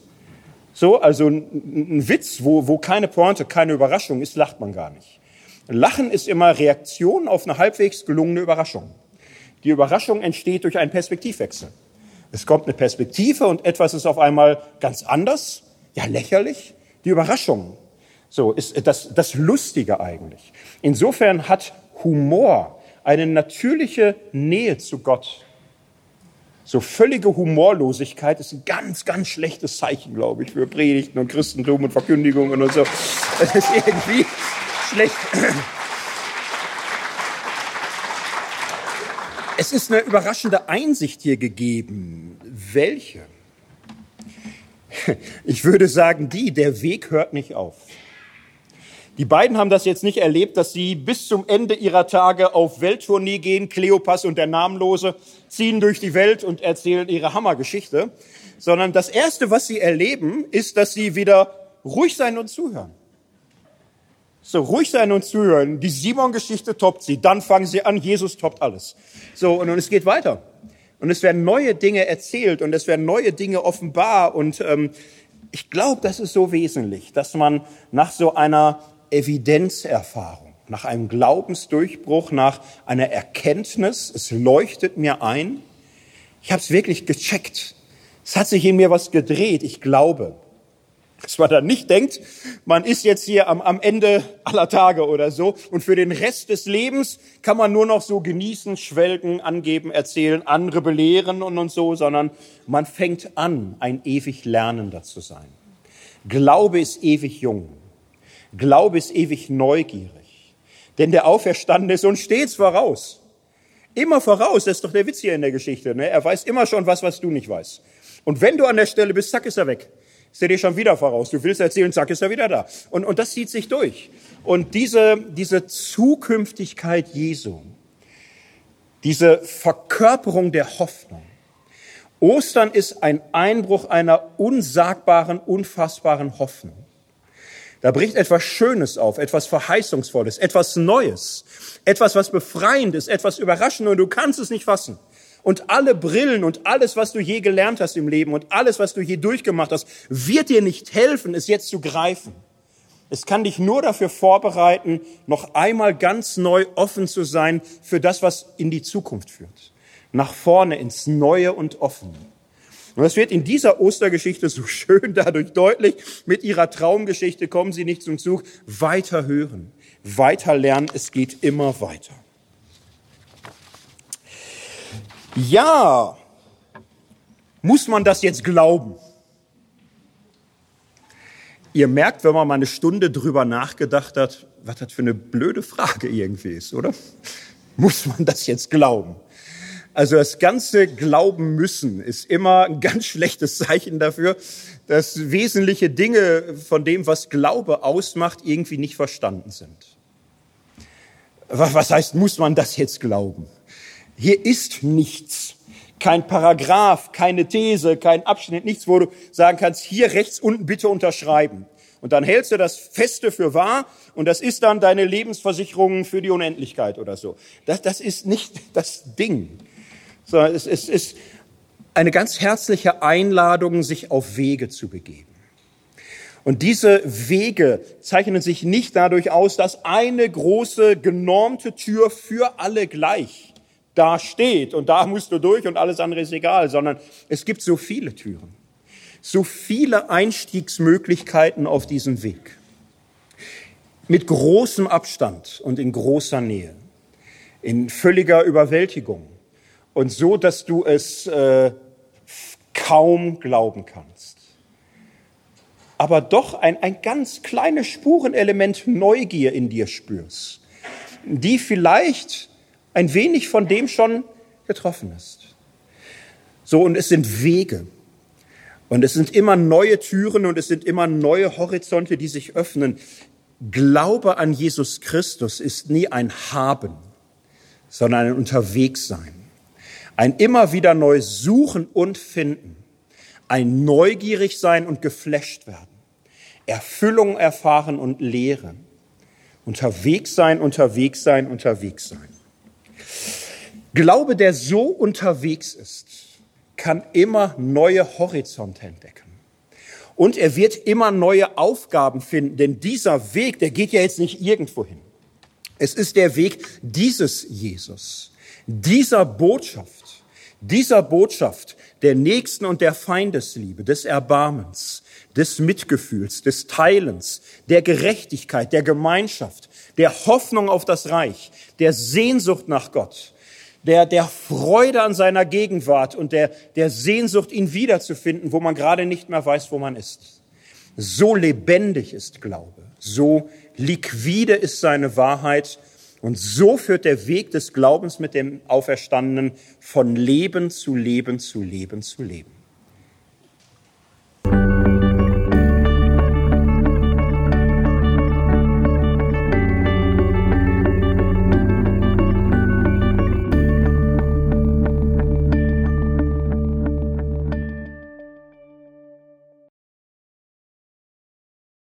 So, also ein, ein Witz, wo, wo keine Pointe, keine Überraschung ist, lacht man gar nicht. Lachen ist immer Reaktion auf eine halbwegs gelungene Überraschung. Die Überraschung entsteht durch einen Perspektivwechsel. Es kommt eine Perspektive und etwas ist auf einmal ganz anders, ja lächerlich. Die Überraschung so ist das, das Lustige eigentlich. Insofern hat Humor eine natürliche Nähe zu Gott. So völlige Humorlosigkeit ist ein ganz, ganz schlechtes Zeichen, glaube ich, für Predigten und Christentum und Verkündigungen und so. Das ist irgendwie schlecht. Es ist eine überraschende Einsicht hier gegeben. Welche? Ich würde sagen, die, der Weg hört nicht auf. Die beiden haben das jetzt nicht erlebt, dass sie bis zum Ende ihrer Tage auf Welttournee gehen, Kleopas und der Namenlose, ziehen durch die Welt und erzählen ihre Hammergeschichte, sondern das Erste, was sie erleben, ist, dass sie wieder ruhig sein und zuhören. So, ruhig sein und zuhören. Die Simon-Geschichte toppt sie. Dann fangen sie an, Jesus toppt alles. So, und, und es geht weiter. Und es werden neue Dinge erzählt und es werden neue Dinge offenbar. Und ähm, ich glaube, das ist so wesentlich, dass man nach so einer Evidenzerfahrung, nach einem Glaubensdurchbruch, nach einer Erkenntnis, es leuchtet mir ein, Ich habe es wirklich gecheckt. Es hat sich in mir was gedreht. Ich glaube. Dass man dann nicht denkt, man ist jetzt hier am, am Ende aller Tage oder so und für den Rest des Lebens kann man nur noch so genießen, schwelgen, angeben, erzählen, andere belehren und, und so, sondern man fängt an, ein ewig Lernender zu sein. Glaube ist ewig jung. Glaube ist ewig neugierig. Denn der Auferstandene ist uns stets voraus. Immer voraus, das ist doch der Witz hier in der Geschichte. Ne? Er weiß immer schon was, was du nicht weißt. Und wenn du an der Stelle bist, zack, ist er weg ist er dir schon wieder voraus. Du willst erzählen, zack, ist er wieder da. Und, und das zieht sich durch. Und diese, diese Zukünftigkeit Jesu, diese Verkörperung der Hoffnung, Ostern ist ein Einbruch einer unsagbaren, unfassbaren Hoffnung. Da bricht etwas Schönes auf, etwas Verheißungsvolles, etwas Neues, etwas, was befreiend ist, etwas Überraschendes und du kannst es nicht fassen. Und alle Brillen und alles, was du je gelernt hast im Leben und alles, was du je durchgemacht hast, wird dir nicht helfen, es jetzt zu greifen. Es kann dich nur dafür vorbereiten, noch einmal ganz neu offen zu sein für das, was in die Zukunft führt. Nach vorne ins Neue und Offene. Und das wird in dieser Ostergeschichte so schön dadurch deutlich. Mit ihrer Traumgeschichte kommen sie nicht zum Zug. Weiter hören, weiter lernen, es geht immer weiter. Ja, muss man das jetzt glauben? Ihr merkt, wenn man mal eine Stunde drüber nachgedacht hat, was das für eine blöde Frage irgendwie ist, oder? Muss man das jetzt glauben? Also das ganze Glauben müssen ist immer ein ganz schlechtes Zeichen dafür, dass wesentliche Dinge von dem, was Glaube ausmacht, irgendwie nicht verstanden sind. Was heißt, muss man das jetzt glauben? Hier ist nichts. Kein Paragraph, keine These, kein Abschnitt, nichts, wo du sagen kannst, hier rechts unten bitte unterschreiben. Und dann hältst du das Feste für wahr und das ist dann deine Lebensversicherung für die Unendlichkeit oder so. Das, das ist nicht das Ding, sondern es, es ist eine ganz herzliche Einladung, sich auf Wege zu begeben. Und diese Wege zeichnen sich nicht dadurch aus, dass eine große genormte Tür für alle gleich da steht und da musst du durch und alles andere ist egal, sondern es gibt so viele Türen, so viele Einstiegsmöglichkeiten auf diesem Weg. Mit großem Abstand und in großer Nähe, in völliger Überwältigung und so, dass du es äh, kaum glauben kannst. Aber doch ein, ein ganz kleines Spurenelement Neugier in dir spürst, die vielleicht ein wenig von dem schon getroffen ist. So, und es sind Wege. Und es sind immer neue Türen und es sind immer neue Horizonte, die sich öffnen. Glaube an Jesus Christus ist nie ein Haben, sondern ein Unterwegssein. Ein immer wieder neu Suchen und Finden. Ein neugierig sein und geflasht werden. Erfüllung erfahren und lehren. Unterwegs sein, unterwegs sein, unterwegs sein. Glaube, der so unterwegs ist, kann immer neue Horizonte entdecken. Und er wird immer neue Aufgaben finden, denn dieser Weg, der geht ja jetzt nicht irgendwo hin. Es ist der Weg dieses Jesus, dieser Botschaft, dieser Botschaft der Nächsten und der Feindesliebe, des Erbarmens, des Mitgefühls, des Teilens, der Gerechtigkeit, der Gemeinschaft, der Hoffnung auf das Reich, der Sehnsucht nach Gott, der, der Freude an seiner Gegenwart und der, der Sehnsucht, ihn wiederzufinden, wo man gerade nicht mehr weiß, wo man ist. So lebendig ist Glaube, so liquide ist seine Wahrheit und so führt der Weg des Glaubens mit dem Auferstandenen von Leben zu Leben zu Leben zu Leben.